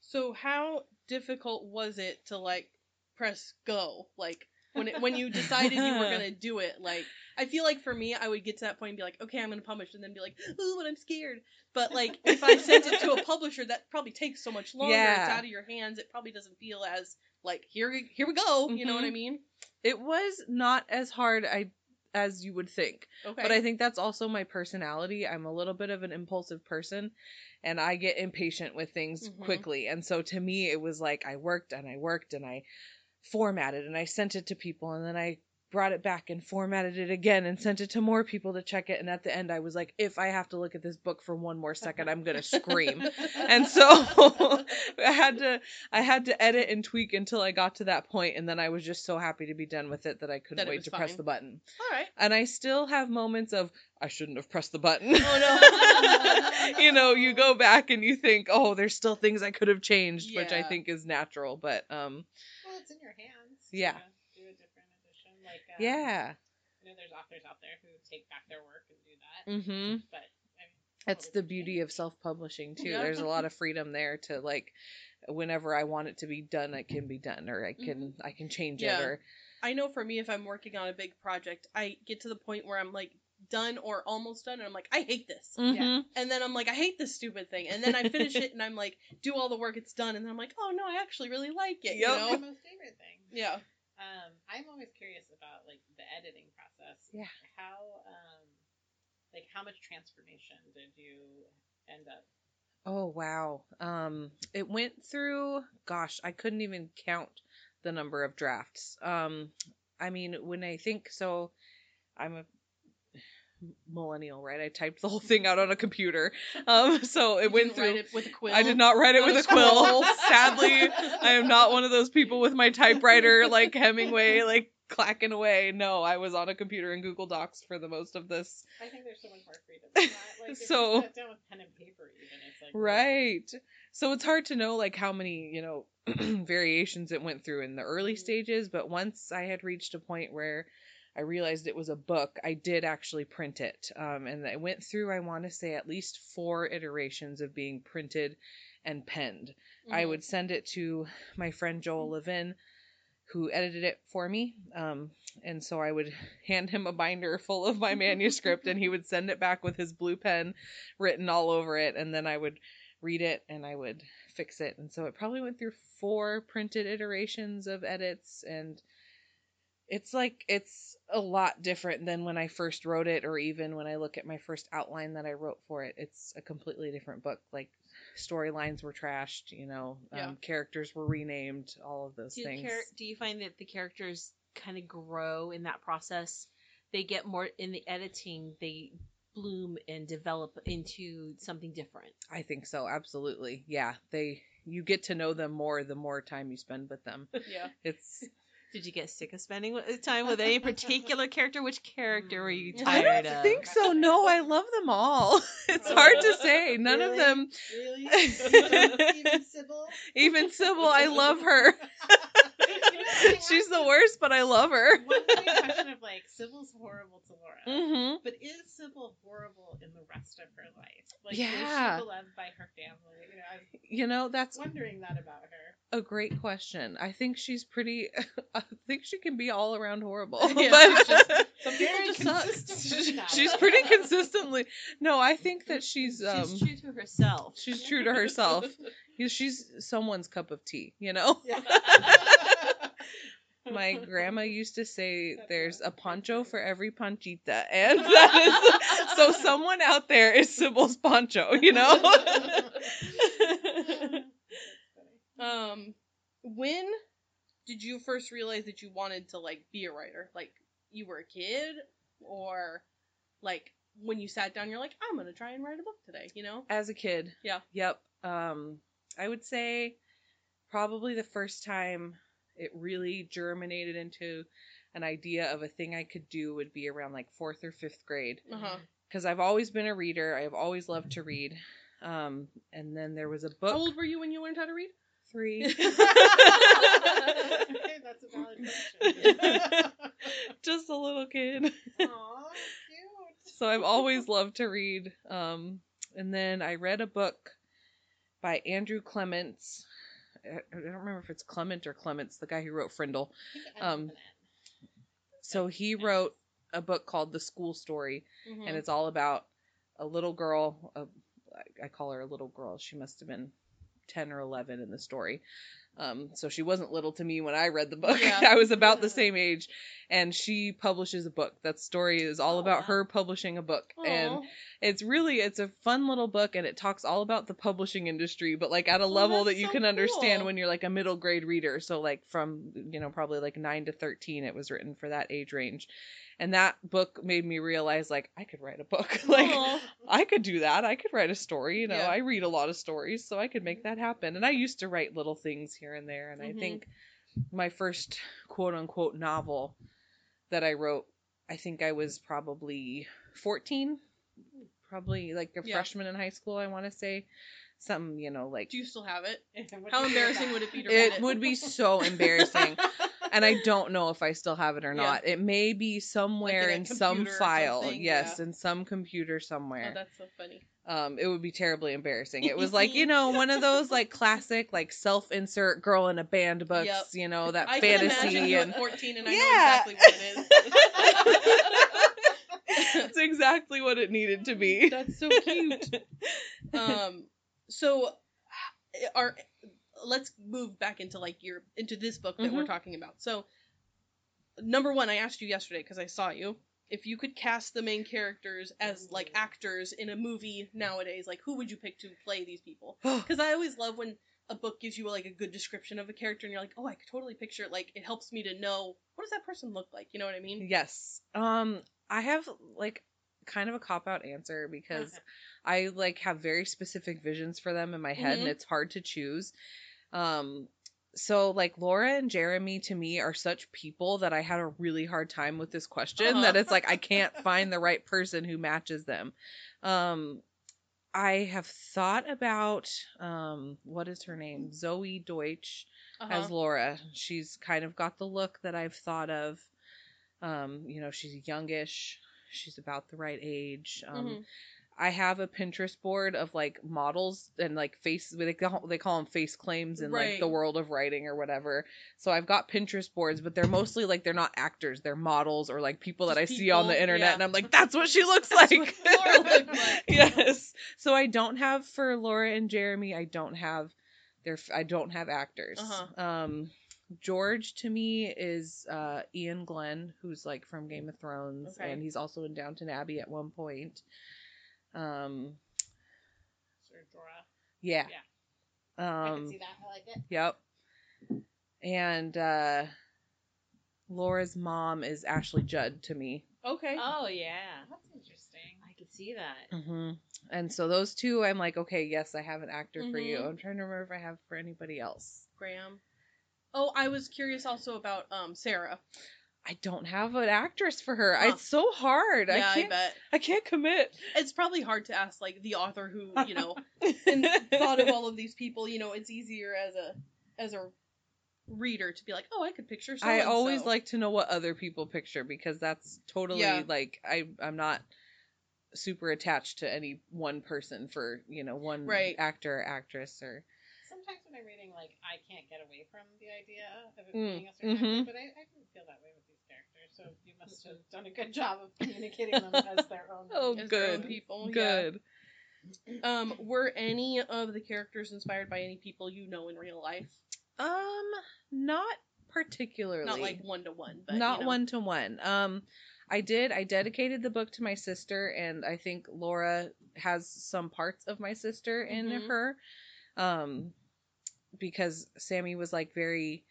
So how difficult was it to like press go? Like when it, when you decided you were [LAUGHS] gonna do it, like I feel like for me, I would get to that point and be like, okay, I'm gonna publish, and then be like, ooh, but I'm scared. But like [LAUGHS] if I sent it to a publisher, that probably takes so much longer. Yeah. It's out of your hands. It probably doesn't feel as like here here we go. You know what I Mhm. mean? it was not as hard I as you would think. Okay. But I think that's also my personality. I'm a little bit of an impulsive person and I get impatient with things Mhm. quickly. And so to me, it was like I worked and I worked and I formatted and I sent it to people and then I brought it back and formatted it again and sent it to more people to check it. And at the end, I was like, if I have to look at this book for one more second, I'm going to scream. [LAUGHS] and so [LAUGHS] I had to I had to edit and tweak until I got to that point and then I was just so happy to be done with it that I couldn't That wait to press the button. all right. And I still have moments of I shouldn't have pressed the button. Oh, no. [LAUGHS] you know, you go back and you think, "Oh, there's still things I could have changed," which I think is natural, but um it's in your hands. Yeah. To do a different edition. Like, um, yeah. I know there's authors out there who take back their work and do that. Mm-hmm. But I mean, That's totally the beauty of self-publishing too. Yeah. There's a lot of [LAUGHS] freedom there to like whenever I want it to be done, it can be done or I can I can change Yeah. it or I know for me, if I'm working on a big project, I get to the point where I'm like done or almost done, and I'm like, I hate this. Mhm. And then I'm like, I hate this stupid thing. And then I finish it, [LAUGHS] and I'm like, do all the work, it's done, and then I'm like, oh no, I actually really like it. Yup. You my most favorite thing. Yeah. Um, I'm always curious about like the editing process. Yeah. How um, like how much transformation did you end up? Oh wow. Um it went through gosh, I couldn't even count the number of drafts. Um I mean, when I think so I'm a millennial, right? I typed the whole thing out on a computer. Um [LAUGHS] so it You went didn't through write it with a quill. I did not write it on with a a quill. [LAUGHS] Sadly, I am not one of those people with my typewriter [LAUGHS] like Hemingway like clacking away. No, I was on a computer in Google Docs for the most of this. I think there's so much more freedom. that. Like, So- you sat down with pen and paper, even it's like Right. So it's hard to know like how many, you know, [CLEARS THROAT] variations it went through in the early Mhm. stages, but once I had reached a point where I realized it was a book, I did actually print it. Um, and I went through, I want to say, at least four iterations of being printed and penned. I Mhm. would send it to my friend Joel Levin, who edited it for me. Um, and so I would hand him a binder full of my manuscript, and he would send it back with his blue pen written all over it. And then I would read it and I would fix it. And so it probably went through four printed iterations of edits. And it's like, it's a lot different than when I first wrote it, or even when I look at my first outline that I wrote for it. It's a completely different book. Like, storylines were trashed, you know, Yeah. um, characters were renamed, all of those Do, things. char- do you find that the characters kind of grow in that process? They get more in the editing. They bloom and develop into something different. I think so, absolutely. Yeah, they you get to know them more the more time you spend with them. [LAUGHS] Yeah. It's Did you get sick of spending time with any particular character? Which character were you I I don't of? think so. No, I love them all. [LAUGHS] It's hard to say. None of them Really? Even [LAUGHS] Sybil? even Sybil, I love her. [LAUGHS] [LAUGHS] She's the worst, but I love her. One question of like, Sybil's horrible to Laura. Mhm. But is Sybil horrible in the rest of her life? Like, Yeah. is she beloved by her family? You know, I was You know, that's wondering that about her. a great question. I think she's pretty [LAUGHS] I think she can be all around horrible. [LAUGHS] Yeah, but Some people just consistent suck. she's pretty consistently. No, I think that she's um She's true to herself. she's true to herself. She's someone's cup of tea, you know? Yeah. My grandma [LAUGHS] used to say there's a poncho for every panchita, and that is [LAUGHS] so someone out there is Sybil's poncho, you know? [LAUGHS] Um, when did you first realize that you wanted to like be a writer? Like you were a kid, or like when you sat down, you're like, I'm gonna try and write a book today. You know? As a kid. Yeah. Yep. Um, I would say probably the first time it really germinated into an idea of a thing I could do would be around like fourth or fifth grade. Uh huh. Because I've always been a reader. I have always loved to read. Um, and then there was a book. How old were you when you learned how to read? Three. [LAUGHS] [LAUGHS] okay, that's a valid question. Just a little kid. Aw, cute. So I've always loved to read. Um, and then I read a book by Andrew Clements. I don't remember if it's Clement or Clements, the guy who wrote Frindle. I think it ends Um, So he wrote a book called The School Story, Mhm. and it's all about a little girl. A, I- I call her a little girl. She must have been 10 or 11 in the story. Um, so she wasn't little to me when I read the book. Yeah. [LAUGHS] I was about the same age, and she publishes a book. That story is all Oh, about her publishing a book, and it's really it's a fun little book, and it talks all about the publishing industry, but like at a Oh, level that you so can understand when you're like a middle grade reader. So like from you know probably like nine to thirteen, it was written for that age range, and that book made me realize like I could write a book, [LAUGHS] like Aw. I could do that. I could write a story. You know, Yeah. I read a lot of stories, so I could make that happen. And I used to write little things here and there. And Mhm. I think my first quote unquote novel that I wrote, I think I was probably 14, probably like a Yeah. freshman in high school, I want to say. Something, you know, like Do you still have it? [LAUGHS] How do you say embarrassing would it be to read it it? would be [LAUGHS] so embarrassing. and I don't know if I still have it or Yeah. not. It may be somewhere a in some file. Yes, yeah. in some computer somewhere Oh, that's so funny. Um it would be terribly embarrassing it was like you [LAUGHS] know one of those like classic like self-insert girl in a band books Yep. you know that I fantasy and 14 and I Yeah. know exactly what it that's [LAUGHS] exactly what it needed to be. [LAUGHS] That's so cute. Um, so our, let's move back into like your into this book that we're Mhm. talking about. So number one, I asked you yesterday because I saw you. If you could cast the main characters as like actors in a movie nowadays, like who would you pick to play these people? [GASPS] Because I always love when a book gives you like a good description of a character and you're like, oh, I could totally picture it. Like it helps me to know what does that person look like. You know what I mean? Yes. Um, I have like kind of a cop out answer because Okay. I like have very specific visions for them in my head and Mhm. it's hard to choose. Um so like Laura and Jeremy to me are such people that I had a really hard time with this question Uh-huh. that it's like I [LAUGHS] can't find the right person who matches them. Um I have thought about um what is her name? Zoey Deutch Uh-huh. as Laura. She's kind of got the look that I've thought of. Um, you know, she's youngish. She's about the right age. Um, Mhm. I have a Pinterest board of like models and like face they call, they call them face claims in like the world of writing or whatever. So I've got Pinterest boards, but they're mostly like they're not actors, they're models or like people that I Just see on the internet yeah. and I'm like that's what she looks [LAUGHS] like. what Laura looked like. [LAUGHS] yes. So I don't have for Laura and Jeremy, I don't have their I don't have actors. Uh-huh. Um George to me is uh Iain Glen, who's like from Game of Thrones Okay. and he's also in Downton Abbey at one point. Um Sir Jorah. yeah. I Um can see that. I like it. Yep. And uh Laura's mom is Ashley Judd to me. Okay. Oh yeah, That's interesting. I could see that. Mm-hmm. And so those two, I'm like, okay, yes, I have an actor for you. Mhm. I'm trying to remember if I have for anybody else. Graham. Oh, I was curious also about um Sarah. I don't have an actress for her. Huh. It's so hard. Yeah, I I, can't. bet I can't commit. it's probably hard to ask like the author who you know [LAUGHS] and thought of all of these people. You know, it's easier as a as a reader to be like, oh, I could picture. So I always like to know what other people picture because that's totally Yeah. like I I'm not super attached to any one person for you know one Right. actor or actress or Sometimes when I'm reading, like, I can't get away from the idea of it Mm, being a certain mhm. actor, but I, I can feel that way with these characters. So you must have done a good job of communicating them [LAUGHS] as their own. Oh, as their own good. people. yeah. good. Um, were any of the characters inspired by any people you know in real life? Um, not particularly. Not like one to one, but not one to one. Um, I did. I dedicated the book to my sister, and I think Laura has some parts of my sister in Mhm. her. Um, because Sammy was like very.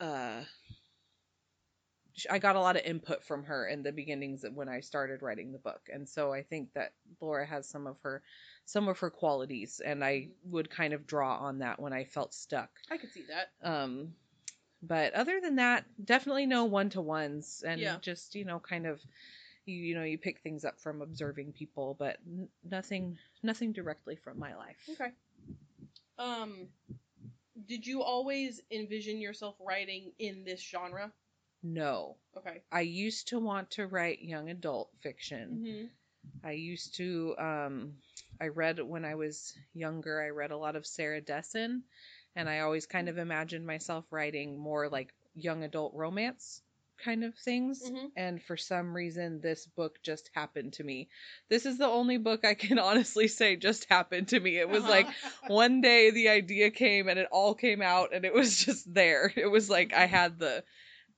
Uh, sh- I got a lot of input from her in the beginnings of when I started writing the book, and so I think that Laura has some of her, some of her qualities, and I would kind of draw on that when I felt stuck. I could see that. Um, but other than that, definitely no one to ones, and Yeah. just you know, kind of, you you know, you pick things up from observing people, but n- nothing, nothing directly from my life. Okay. Um, did you always envision yourself writing in this genre? No, Okay. I used to want to write young adult fiction. Mm-hmm. I used to, um, I read when I was younger. I read a lot of Sarah Dessen, and I always kind of imagined myself writing more like young adult romance kind of things. Mhm. And for some reason, this book just happened to me. This is the only book I can [LAUGHS] honestly say just happened to me. It was Uh-huh. like [LAUGHS] one day the idea came and it all came out, and it was just there. It was like I had the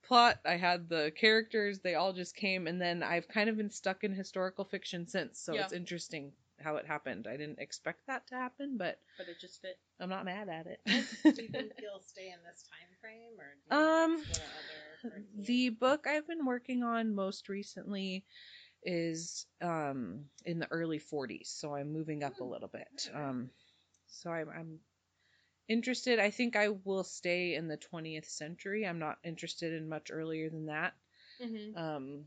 plot, I had the characters, they all just came, and then I've kind of been stuck in historical fiction since. So Yeah. it's interesting how it happened. I didn't expect that to happen, but But it just fit. I'm not mad at it. Do you think [LAUGHS] you'll stay in this time frame, or do you Um, other the book I've been working on most recently is um in the early 40s, so I'm moving up a little bit. Um so I'm I'm interested. I think I will stay in the 20th century. I'm not interested in much earlier than that. Mm-hmm. Um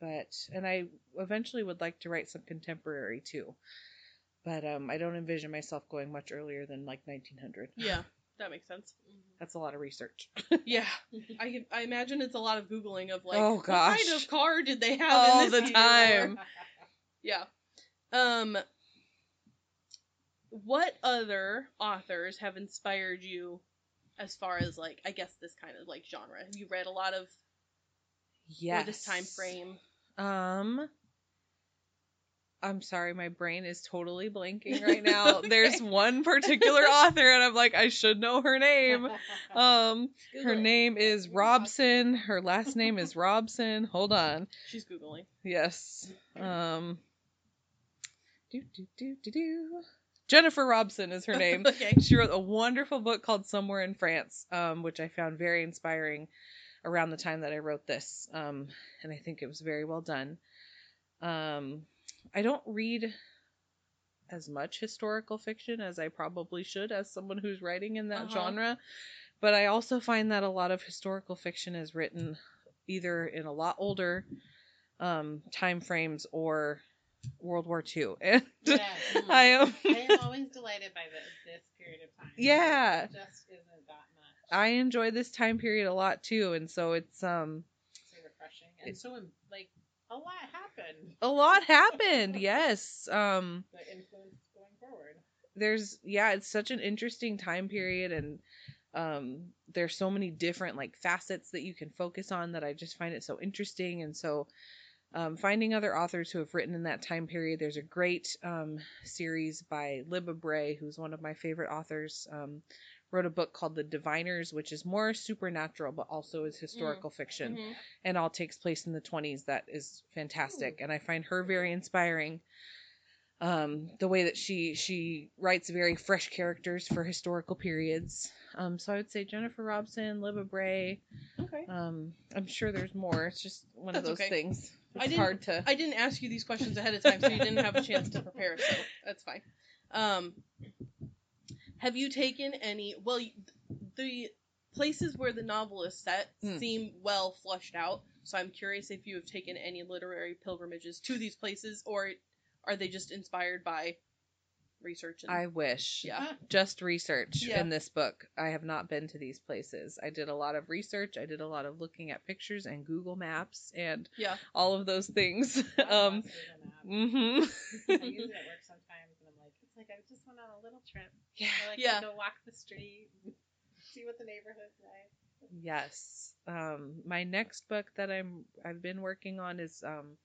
but and I eventually would like to write some contemporary too. But um I don't envision myself going much earlier than like 1900. Yeah, that makes sense. That's a lot of research. [LAUGHS] Yeah, [LAUGHS] I I imagine it's a lot of googling of like, Oh, gosh, what kind of car did they have All in this the time. [LAUGHS] Yeah. Um. What other authors have inspired you, as far as like I guess this kind of like genre? Have you read a lot of yes. this time frame? Um I'm sorry, my brain is totally blanking right now. [LAUGHS] There's one particular [LAUGHS] author, and I'm like, I should know her name. [LAUGHS] Um, her it. name is Robson. Her last name is Robson. Hold on. She's googling. Yes. Um. Do do do do do. Jennifer Robson is her [LAUGHS] name. okay. She wrote a wonderful book called Somewhere in France, um, which I found very inspiring around the time that I wrote this. Um, and I think it was very well done. Um, I don't read as much historical fiction as I probably should as someone who's writing in that Uh-huh. genre, but I also find that a lot of historical fiction is written either in a lot older um, time frames or World War II. [LAUGHS] And Yes. I am [LAUGHS] I am always delighted by this, this period of time. Yeah. It just isn't that much. I enjoy this time period a lot too, and so it's um so refreshing and so like a lot happened. a lot happened. Yes. Um [LAUGHS] The influence going forward. there's yeah, it's such an interesting time period and um there's so many different like facets that you can focus on that I just find it so interesting and so um, finding other authors who have written in that time period. There's a great um, series by Libba Bray, who's one of my favorite authors. Um, wrote a book called The Diviners, which is more supernatural but also is historical fiction. Mhm. and all takes place in the 20s that is fantastic and i find her very inspiring um the way that she she writes very fresh characters for historical periods um so i would say jennifer robson libba bray Okay. um i'm sure there's more it's just one of those okay. things I it's didn't- hard to I didn't ask you these questions ahead of time, so you didn't have a chance to prepare. So that's fine. Um, have you taken any? Well, the places where the novel is set Hmm. seem well flushed out. So I'm curious if you have taken any literary pilgrimages to these places, or are they just inspired by research? And, i wish yeah. just research Yeah. in this book i have not been to these places i did a lot of research i did a lot of looking at pictures and google maps and Yeah. all of those things I [LAUGHS] um love Google Maps. hmm I [LAUGHS] use it at work sometimes, and I'm like, it's like I just went on a little trip. yeah I like Yeah. to go walk the street, [LAUGHS] see what the neighborhood's like. Yes. Um, my next book that I'm I've been working on is um,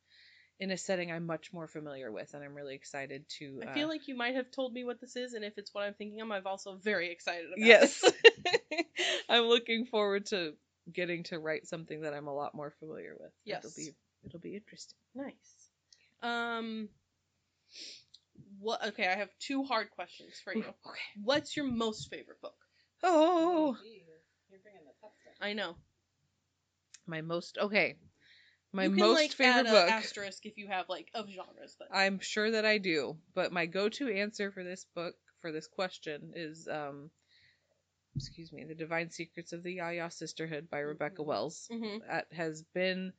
in a setting I'm much more familiar with, and I'm really excited to. I feel uh, like you might have told me what this is, and if it's what I'm thinking of, I'm also very excited about. yes, it. [LAUGHS] I'm looking forward to getting to write something that I'm a lot more familiar with. Yes, It'll be it'll be interesting. Nice. Um. What? Okay, I have two hard questions for you. Okay. What's your most favorite book? Oh, geez, you're bringing the tough stuff. I know. my most okay. My you can, most like, favorite book. asterisk if you have like of genres, but I'm sure that I do, but my go-to answer for this book for this question is um excuse me, The Divine Secrets of the Ya-Ya Sisterhood by Rebecca Mhm. Wells. Mhm. That has been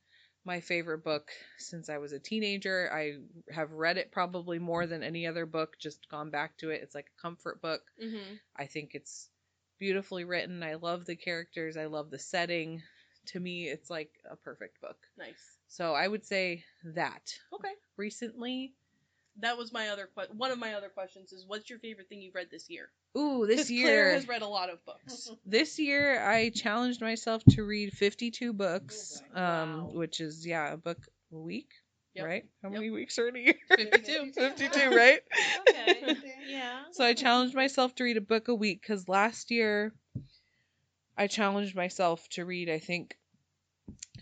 my favorite book since I was a teenager. I have read it probably more than any other book, just gone back to it. It's like a comfort book. Mhm. I think it's beautifully written. I love the characters. I love the setting. To me, it's like a perfect book. nice. So I would say that. Okay. Recently, That was my other que- one of my other questions is what's your favorite thing you've read this year? ooh, this 'Cause Claire year has read a lot of books. [LAUGHS] this year I challenged myself to read 52 books, Oh, um, wow. which is yeah, a book a week, Yep. right? How Yep. many weeks are in a year? [LAUGHS] [LAUGHS] 52. 52, right? Okay. Yeah. So I challenged myself to read a book a week because last year I challenged myself to read, I think,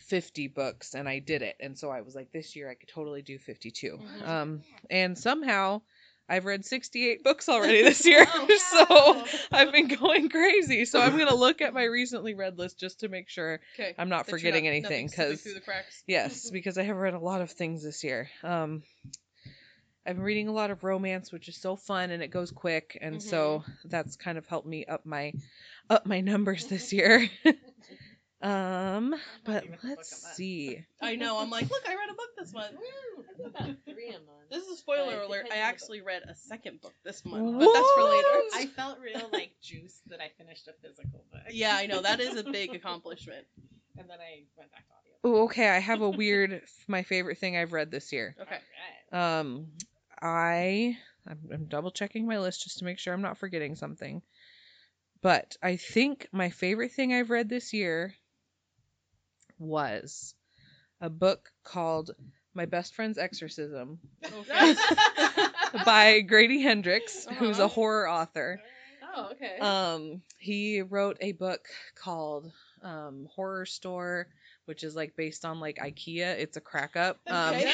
50 books and I did it. And so I was like, this year I could totally do 52. Mhm. Um, and somehow I've read 68 books already [LAUGHS] this year. Oh, [LAUGHS] so I've been going crazy. So I'm going to look at my recently read list just to make sure Okay. I'm not that forgetting not- anything because through the cracks. Yes, [LAUGHS] because I have read a lot of things this year. Um, I've been reading a lot of romance, which is so fun and it goes quick, and so that's kind of helped me up my up my numbers this year. [LAUGHS] um, but happy with the book let's see. [LAUGHS] I know. I'm like, look, I read a book this month. About three a month. This is a spoiler But alert. I actually read a second book this month, but that's for later. I felt real like juice that I finished a physical book. Yeah, I know that is a big accomplishment. [LAUGHS] And then I went back to audio. Oh, okay. I have a weird my favorite thing I've read this year. Okay. Alright. Um, I I'm, I'm double checking my list just to make sure I'm not forgetting something. But I think my favorite thing I've read this year was a book called My Best Friend's Exorcism Okay. by [LAUGHS] Grady Hendrix, who's a Uh-huh. horror author. oh, okay. Um, he wrote a book called um, Horrorstör, which is like based on like IKEA. It's a crack up. Um, Okay.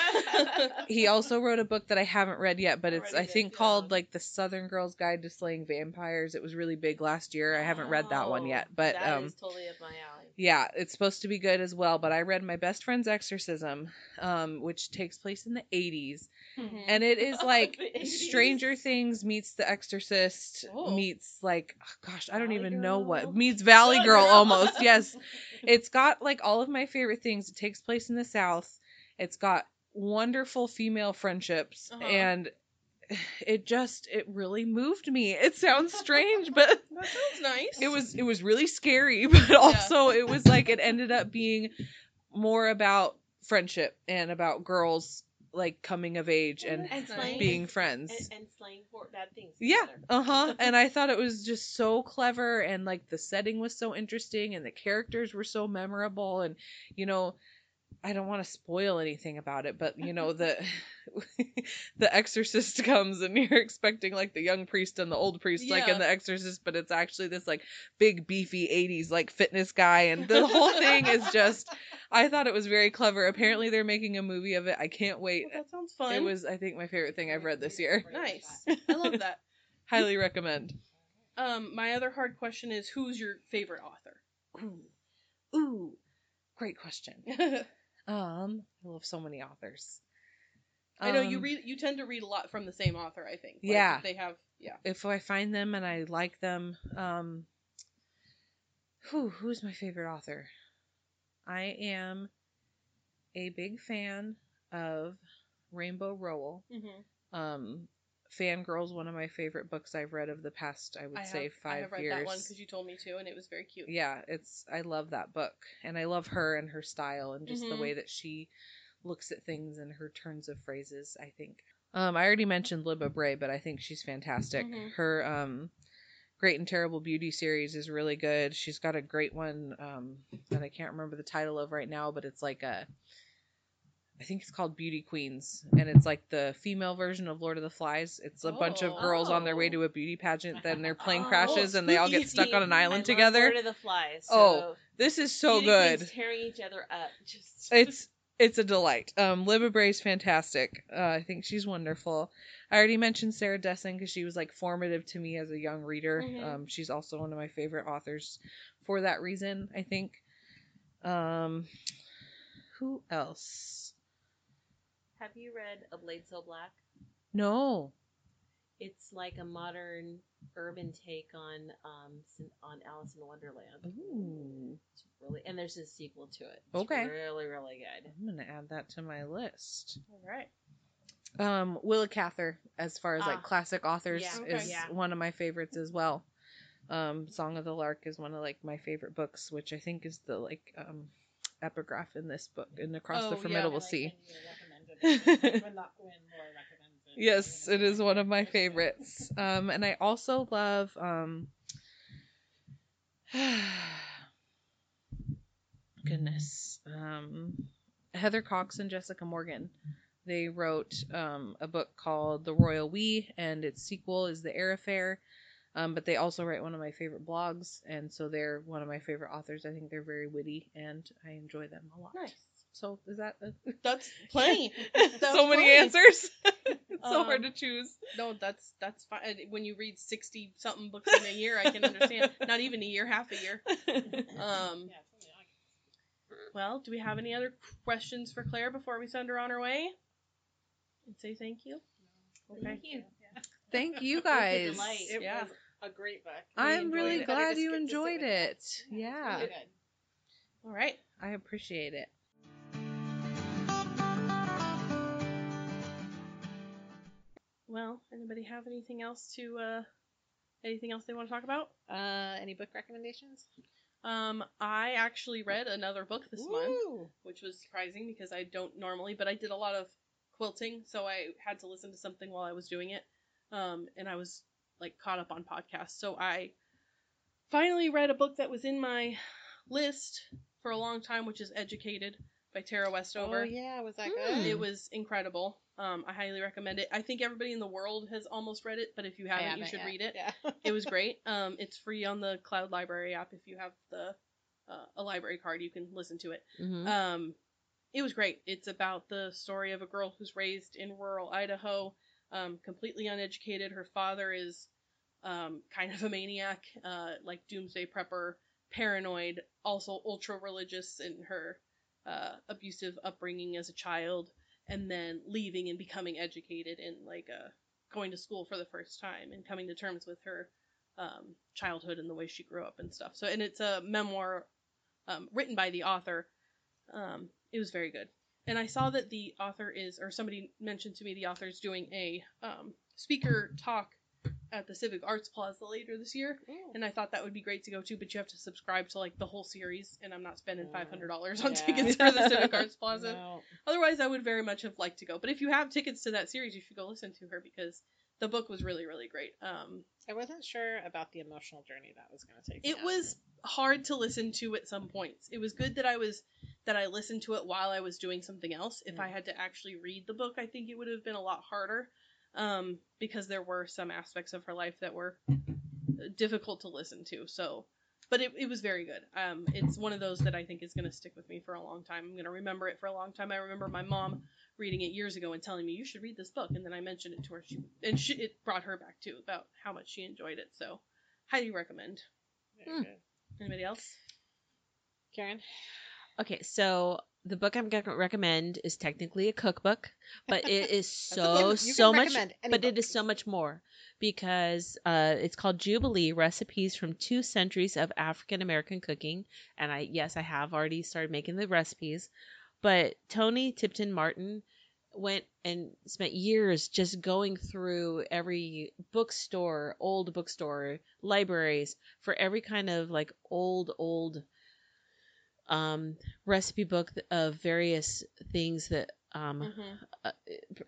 He also wrote a book that I haven't read yet, but it's I think did, called like The Southern Girl's Guide to Slaying Vampires. It was really big last year. I haven't read that one yet, but that um is totally up my alley. yeah, it's supposed to be good as well. But I read My Best Friend's Exorcism, um, which takes place in the 80s, Mhm. and it is [LAUGHS] like Stranger Things meets The Exorcist Oh. meets like oh, gosh, I don't Valley even know what meets Valley Girl Girl. [LAUGHS] almost. Yes, [LAUGHS] it's got like all of my favorite things. It takes place in the South. It's got wonderful female friendships Uh-huh. and [SIGHS] it just it really moved me. It sounds strange, [LAUGHS] but that sounds nice. it was it was really scary, [LAUGHS] but also it was like it ended up being more about friendship and about girls like coming of age and And nice. slaying being friends. and, and slaying for bad things. Yeah, uh huh. [LAUGHS] and I thought it was just so clever, and like the setting was so interesting, and the characters were so memorable, and you know, I don't want to spoil anything about it, but you know, the [LAUGHS] the Exorcist [LAUGHS] comes, and you're expecting like the young priest and the old priest, like in the Exorcist, but it's actually this like big beefy '80s like fitness guy, and the whole thing is [LAUGHS] just. I thought it was very clever. Apparently, they're making a movie of it. I can't wait. Well, that sounds fun. It was, I think, my favorite thing I've read this year. nice. I love that. Highly recommend. Um, my other hard question is, who's your favorite author? Ooh, ooh, great question. Um, I love so many authors. I know you Um, read. You tend to read a lot from the same author. I think. Like, Yeah. They have. Yeah. If I find them and I like them, um, who who's my favorite author? I am a big fan of Rainbow Rowell. Mm-hmm. Um, Fangirl's one of my favorite books I've read of the past. I would I say have, five I have read years. that one because you told me to, and it was very cute. yeah it's i love that book and i love her and her style and just Mhm. the way that she looks at things and her turns of phrases i think um i already mentioned libba bray but i think she's fantastic Mhm. her um great and terrible beauty series is really good she's got a great one um that i can't remember the title of right now but it's like a I think it's called Beauty Queens, and it's like the female version of Lord of the Flies. It's a bunch of Oh. girls on their way Oh. to a beauty pageant, then their plane [LAUGHS] Oh, crashes, and they all get stuck on an island together. Lord of the Flies. Oh, This is so Beauty good. Queens tearing each other up. Just [LAUGHS] It's it's a delight. Um, Libba Bray's fantastic. Uh, I think she's wonderful. I already mentioned Sarah Dessen because she was like formative to me as a young reader. Mhm. Um, she's also one of my favorite authors for that reason. I think. Um, who else? Have you read A Blade So Black? No. It's like a modern urban take on um on Alice in Wonderland. Ooh, It's really and there's a sequel to it. It's Okay. really really good. I'm gonna add that to my list. All right. Um, Willa Cather, as far as like Ah. classic authors, Yeah. Okay. is Yeah. one of my favorites as well. Um, Song of the Lark is one of like my favorite books, which I think is the like um epigraph in this book in Across Oh, the. Formidable I Sea. think [LAUGHS] you recommended it. when not when Laura recommends it. Yes, it is one of my favorites. Um, and I also love um. [SIGHS] Goodness, um, Heather Cocks and Jessica Morgan. They wrote um, a book called The Royal We, and its sequel is The Heir Affair. Um, but they also write one of my favorite blogs, and so they're one of my favorite authors. I think they're very witty, and I enjoy them a lot. Nice. So is that a- [LAUGHS] That's plenty. [LAUGHS] [LAUGHS] so many fine. answers? it's so hard Um, to choose. No, that's that's fine. When you read sixty something books in a year, I can understand. Not even a year, half a year. Um. Yeah, it's only August. Well, do we have any other questions for Claire before we send her on her way? And say thank you. Okay. Thank you. Yeah. Thank you was a guys. delight. It Yeah. was a great book. I'm really it. Glad you skip to sit enjoyed with it. us. Yeah, All right. I appreciate it. Well, anybody have anything else to uh anything else they want to talk about? Uh, any book recommendations? Um, I actually read another book this month, which was surprising because I don't normally, but I did a lot of quilting, so I had to listen to something while I was doing it. Um, and I was like caught up on podcasts, so I finally read a book that was in my list for a long time, which is Educated by Tara Westover. Oh yeah, was that Hmm. good? It was incredible. Um, I highly recommend it. I think everybody in the world has almost read it, but if you I haven't, you should yet. read it. Yeah. [LAUGHS] It was great. Um, it's free on the Cloud Library app. If you have the uh, a library card, you can listen to it. Mhm. Um, it was great. It's about the story of a girl who's raised in rural Idaho, um, completely uneducated. Her father is um, kind of a maniac, uh, like doomsday prepper, paranoid, also ultra religious in her uh, abusive upbringing as a child, and then leaving and becoming educated and like uh, going to school for the first time and coming to terms with her um, childhood and the way she grew up and stuff. So, and it's a memoir um, written by the author. Um, it was very good. And I saw that the author is, or somebody mentioned to me, the author is doing a um, speaker talk at the Civic Arts Plaza later this year. Ooh. And I thought that would be great to go to, but you have to subscribe to like the whole series, and I'm not spending Mm, five hundred dollars on yeah. tickets for the Civic Arts [LAUGHS] Plaza. No. Otherwise, I would very much have liked to go. But if you have tickets to that series, you should go listen to her because the book was really, really great. Um, I wasn't sure about the emotional journey that was going to take. it was hard to listen to at some points. It was good that I was that I listened to it while I was doing something else. If I Mm. had to actually read the book, I think it would have been a lot harder um, because there were some aspects of her life that were difficult to listen to. So, but it, it was very good. Um, it's one of those that I think is going to stick with me for a long time. I'm going to remember it for a long time. I remember my mom reading it years ago and telling me you should read this book, and then I mentioned it to her. She and she, it brought her back too about how much she enjoyed it. So, highly recommend. Very Hmm. Anybody else? Karen. Okay, so the book I'm going to recommend is technically a cookbook, but it [LAUGHS] is so so much but it book. is so much more because uh, it's called Jubilee Recipes from Two Centuries of African American Cooking. And I, yes, I have already started making the recipes, but Toni Tipton-Martin went and spent years just going through every bookstore, old bookstore, libraries for every kind of like old, old um, recipe book of various things that um, Mm-hmm.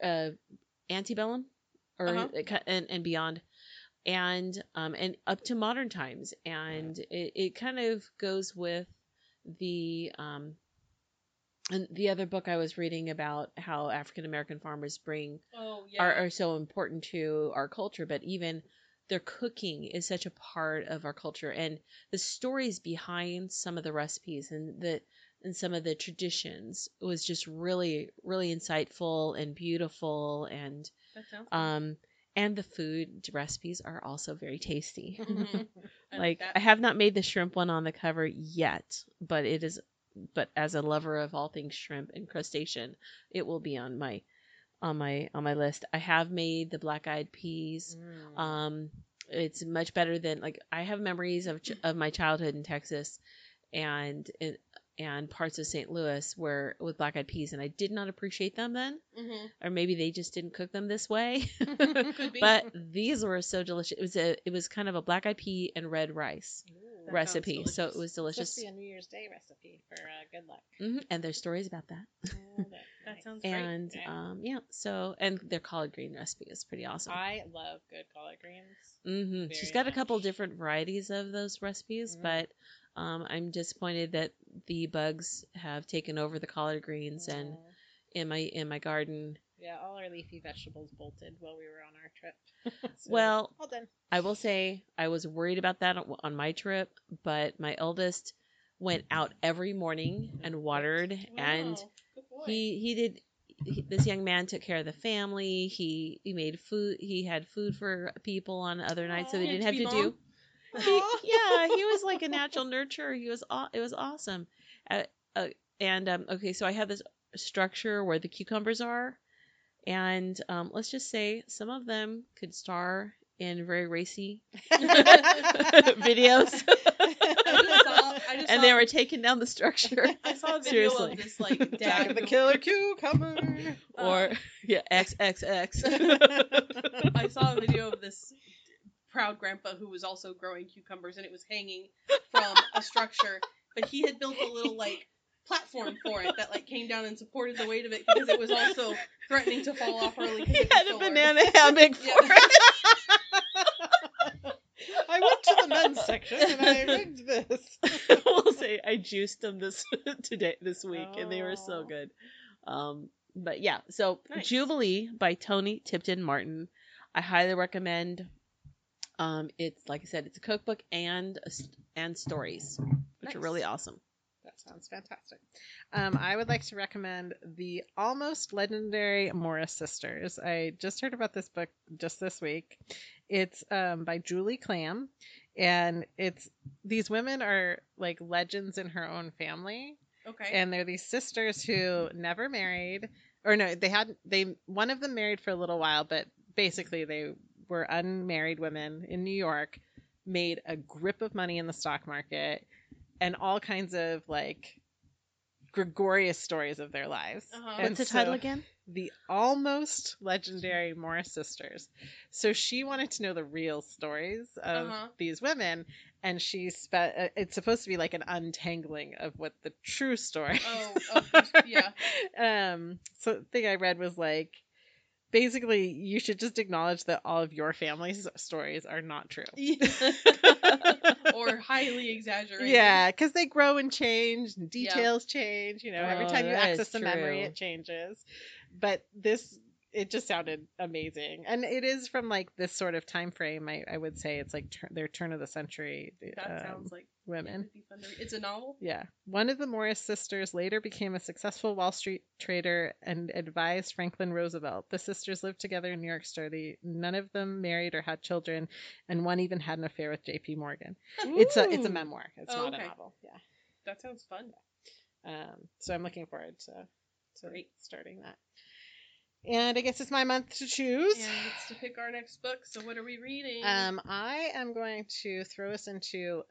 uh, antebellum or Uh-huh. and, and beyond and um and up to modern times and it, it kind of goes with the um and the other book I was reading about how African American farmers bring Oh yeah. are, are so important to our culture, but even their cooking is such a part of our culture and the stories behind some of the recipes and the and some of the traditions was just really really insightful and beautiful and that sounds good. um and the food recipes are also very tasty. [LAUGHS] [LAUGHS] I like. I have not made the shrimp one on the cover yet, but it is but as a lover of all things shrimp and crustacean, it will be on my on my on my list. I have made the black eyed peas. Mm. Um it's much better than like I have memories of ch- of my childhood in Texas and and and parts of St. Louis where with black eyed peas and I did not appreciate them then Mhm. or maybe they just didn't cook them this way. [LAUGHS] [LAUGHS] But these were so delicious. It was a it was kind of a black eyed pea and red rice Ooh. Recipe, so it delicious. was Supposed delicious. to be a New Year's Day recipe for uh, good luck. hmm And there's stories about that. Oh, nice. Sounds great. And Okay. um, yeah, so and their collard green recipe is pretty awesome. I love good collard greens. hmm She's got a couple different varieties of those recipes, Mhm. but um, I'm disappointed that the bugs have taken over the collard greens and Mm. in my in my garden. yeah, all our leafy vegetables bolted while we were on our trip. [LAUGHS] So, Well, all done. I will say I was worried about that on, my trip, but my eldest went out every morning and watered, and Wow, boy. He he did. He, this young man took care of the family. He he made food. He had food for people on other nights, so they didn't have to do. He, yeah, he was like a natural nurturer. He was aw- it was awesome. Uh, uh, and um, okay, so I have this structure where the cucumbers are, and um, let's just say some of them could star in very racy [LAUGHS] videos, I just saw, I just and saw, they were taking down the structure. [LAUGHS] I saw a video Seriously. of this like [LAUGHS] Jack dad of the Killer Cucumber. or uh, yeah, XXX. I saw a video of this proud grandpa who was also growing cucumbers, and it was hanging from a structure, but he had built a little like platform for it that like came down and supported the weight of it because it was also threatening to fall off early. he had a banana hammock for it. I went to the men's [LAUGHS] section and I rigged this. [LAUGHS] we'll say I juiced them this [LAUGHS] today this week, and they were so Oh. good. Um, but yeah, so Nice. Jubilee by Toni Tipton-Martin. I highly recommend. Um, it's like I said, it's a cookbook and and stories, which are really awesome. Sounds fantastic. Um, I would like to recommend the almost legendary Morris sisters. I just heard about this book just this week. It's um, by Julie Klam, and it's these women are like legends in her own family, Okay. and they're these sisters who never married, or no, they had they one of them married for a little while, but basically they were unmarried women in New York, made a grip of money in the stock market, and all kinds of like gregarious stories of their lives. Uh-huh. What's the title again? the almost legendary Morris sisters. So she wanted to know the real stories of Uh-huh. these women, and she spent. uh, it's supposed to be like an untangling of what the true story. Oh, oh, yeah. [LAUGHS] um. So the thing I read was like. Basically, you should just acknowledge that all of your family's stories are not true. [LAUGHS] [LAUGHS] or highly exaggerated. Yeah, because they grow and change, and details change. You know, every Oh, time you access a memory, it changes. But this, it just sounded amazing, and it is from like this sort of time frame. I, I would say it's like tur- their turn of the century That um, sounds like women. would be fun to read. It's a novel. Yeah, one of the Morris sisters later became a successful Wall Street trader and advised Franklin Roosevelt. The sisters lived together in New York City. None of them married or had children, and one even had an affair with J.P. Morgan. It's a it's a memoir. It's Oh, not okay. a novel. Yeah. That sounds fun. Um, so I'm looking forward to, to Great. starting that. And I guess it's my month to choose. And gets to pick our next book. So what are we reading? Um, I am going to throw us into,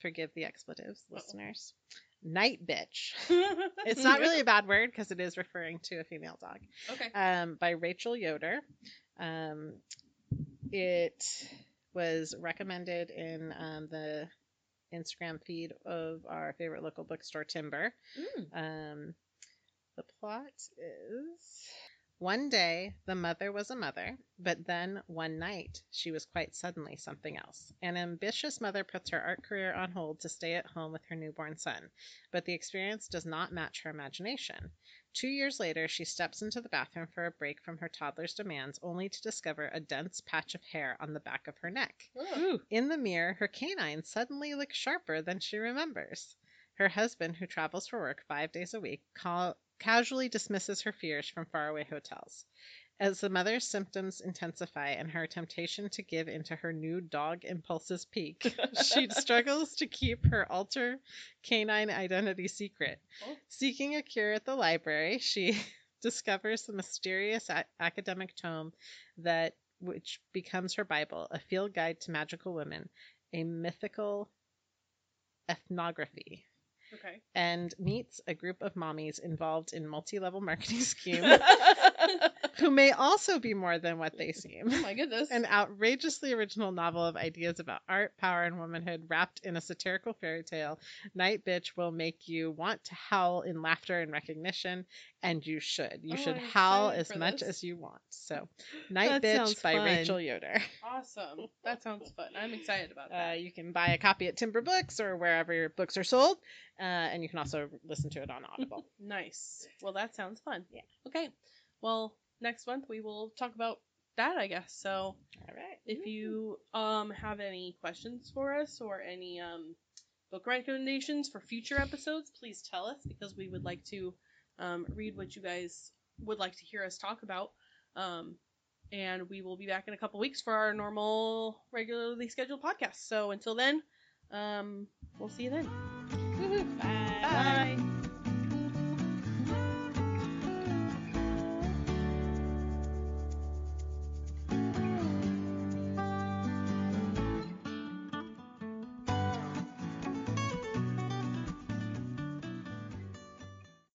forgive the expletives, listeners, Nightbitch. [LAUGHS] It's not really a bad word because it is referring to a female dog. okay. Um, by Rachel Yoder. Um, it was recommended in um, the Instagram feed of our favorite local bookstore, Timber. Mm. Um, the plot is one day the mother was a mother, but then one night she was quite suddenly something else. An ambitious mother puts her art career on hold to stay at home with her newborn son, but the experience does not match her imagination. Two years later, she steps into the bathroom for a break from her toddler's demands, only to discover a dense patch of hair on the back of her neck. Oh. In the mirror, her canine suddenly looks sharper than she remembers. Her husband, who travels for work five days a week, ca- casually dismisses her fears from faraway hotels. As the mother's symptoms intensify and her temptation to give into her new dog impulses peak, she [LAUGHS] struggles to keep her alter canine identity secret. Oh. Seeking a cure at the library, she [LAUGHS] discovers the mysterious a- academic tome that which becomes her Bible, a field guide to magical women, a mythical ethnography, Okay. and meets a group of mommies involved in multi-level marketing [LAUGHS] scheme [LAUGHS] who may also be more than what they seem. Oh my goodness. An outrageously original novel of ideas about art, power, and womanhood wrapped in a satirical fairy tale, Nightbitch will make you want to howl in laughter and recognition, and you should. You Oh, should I'm howl as much this. as you want. So, [LAUGHS] Night That Bitch by fun. Rachel Yoder. [LAUGHS] awesome. That sounds fun. I'm excited about Uh, that. you can buy a copy at Timber Books or wherever your books are sold, uh, and you can also listen to it on Audible. [LAUGHS] nice. Well, that sounds fun. Yeah. Okay. Well, next month we will talk about that, I guess. So All right. if you um have any questions for us or any um book recommendations for future episodes, please tell us because we would like to um, read what you guys would like to hear us talk about. Um, and we will be back in a couple weeks for our normal, regularly scheduled podcast. So until then, um, we'll see you then. Bye. Bye.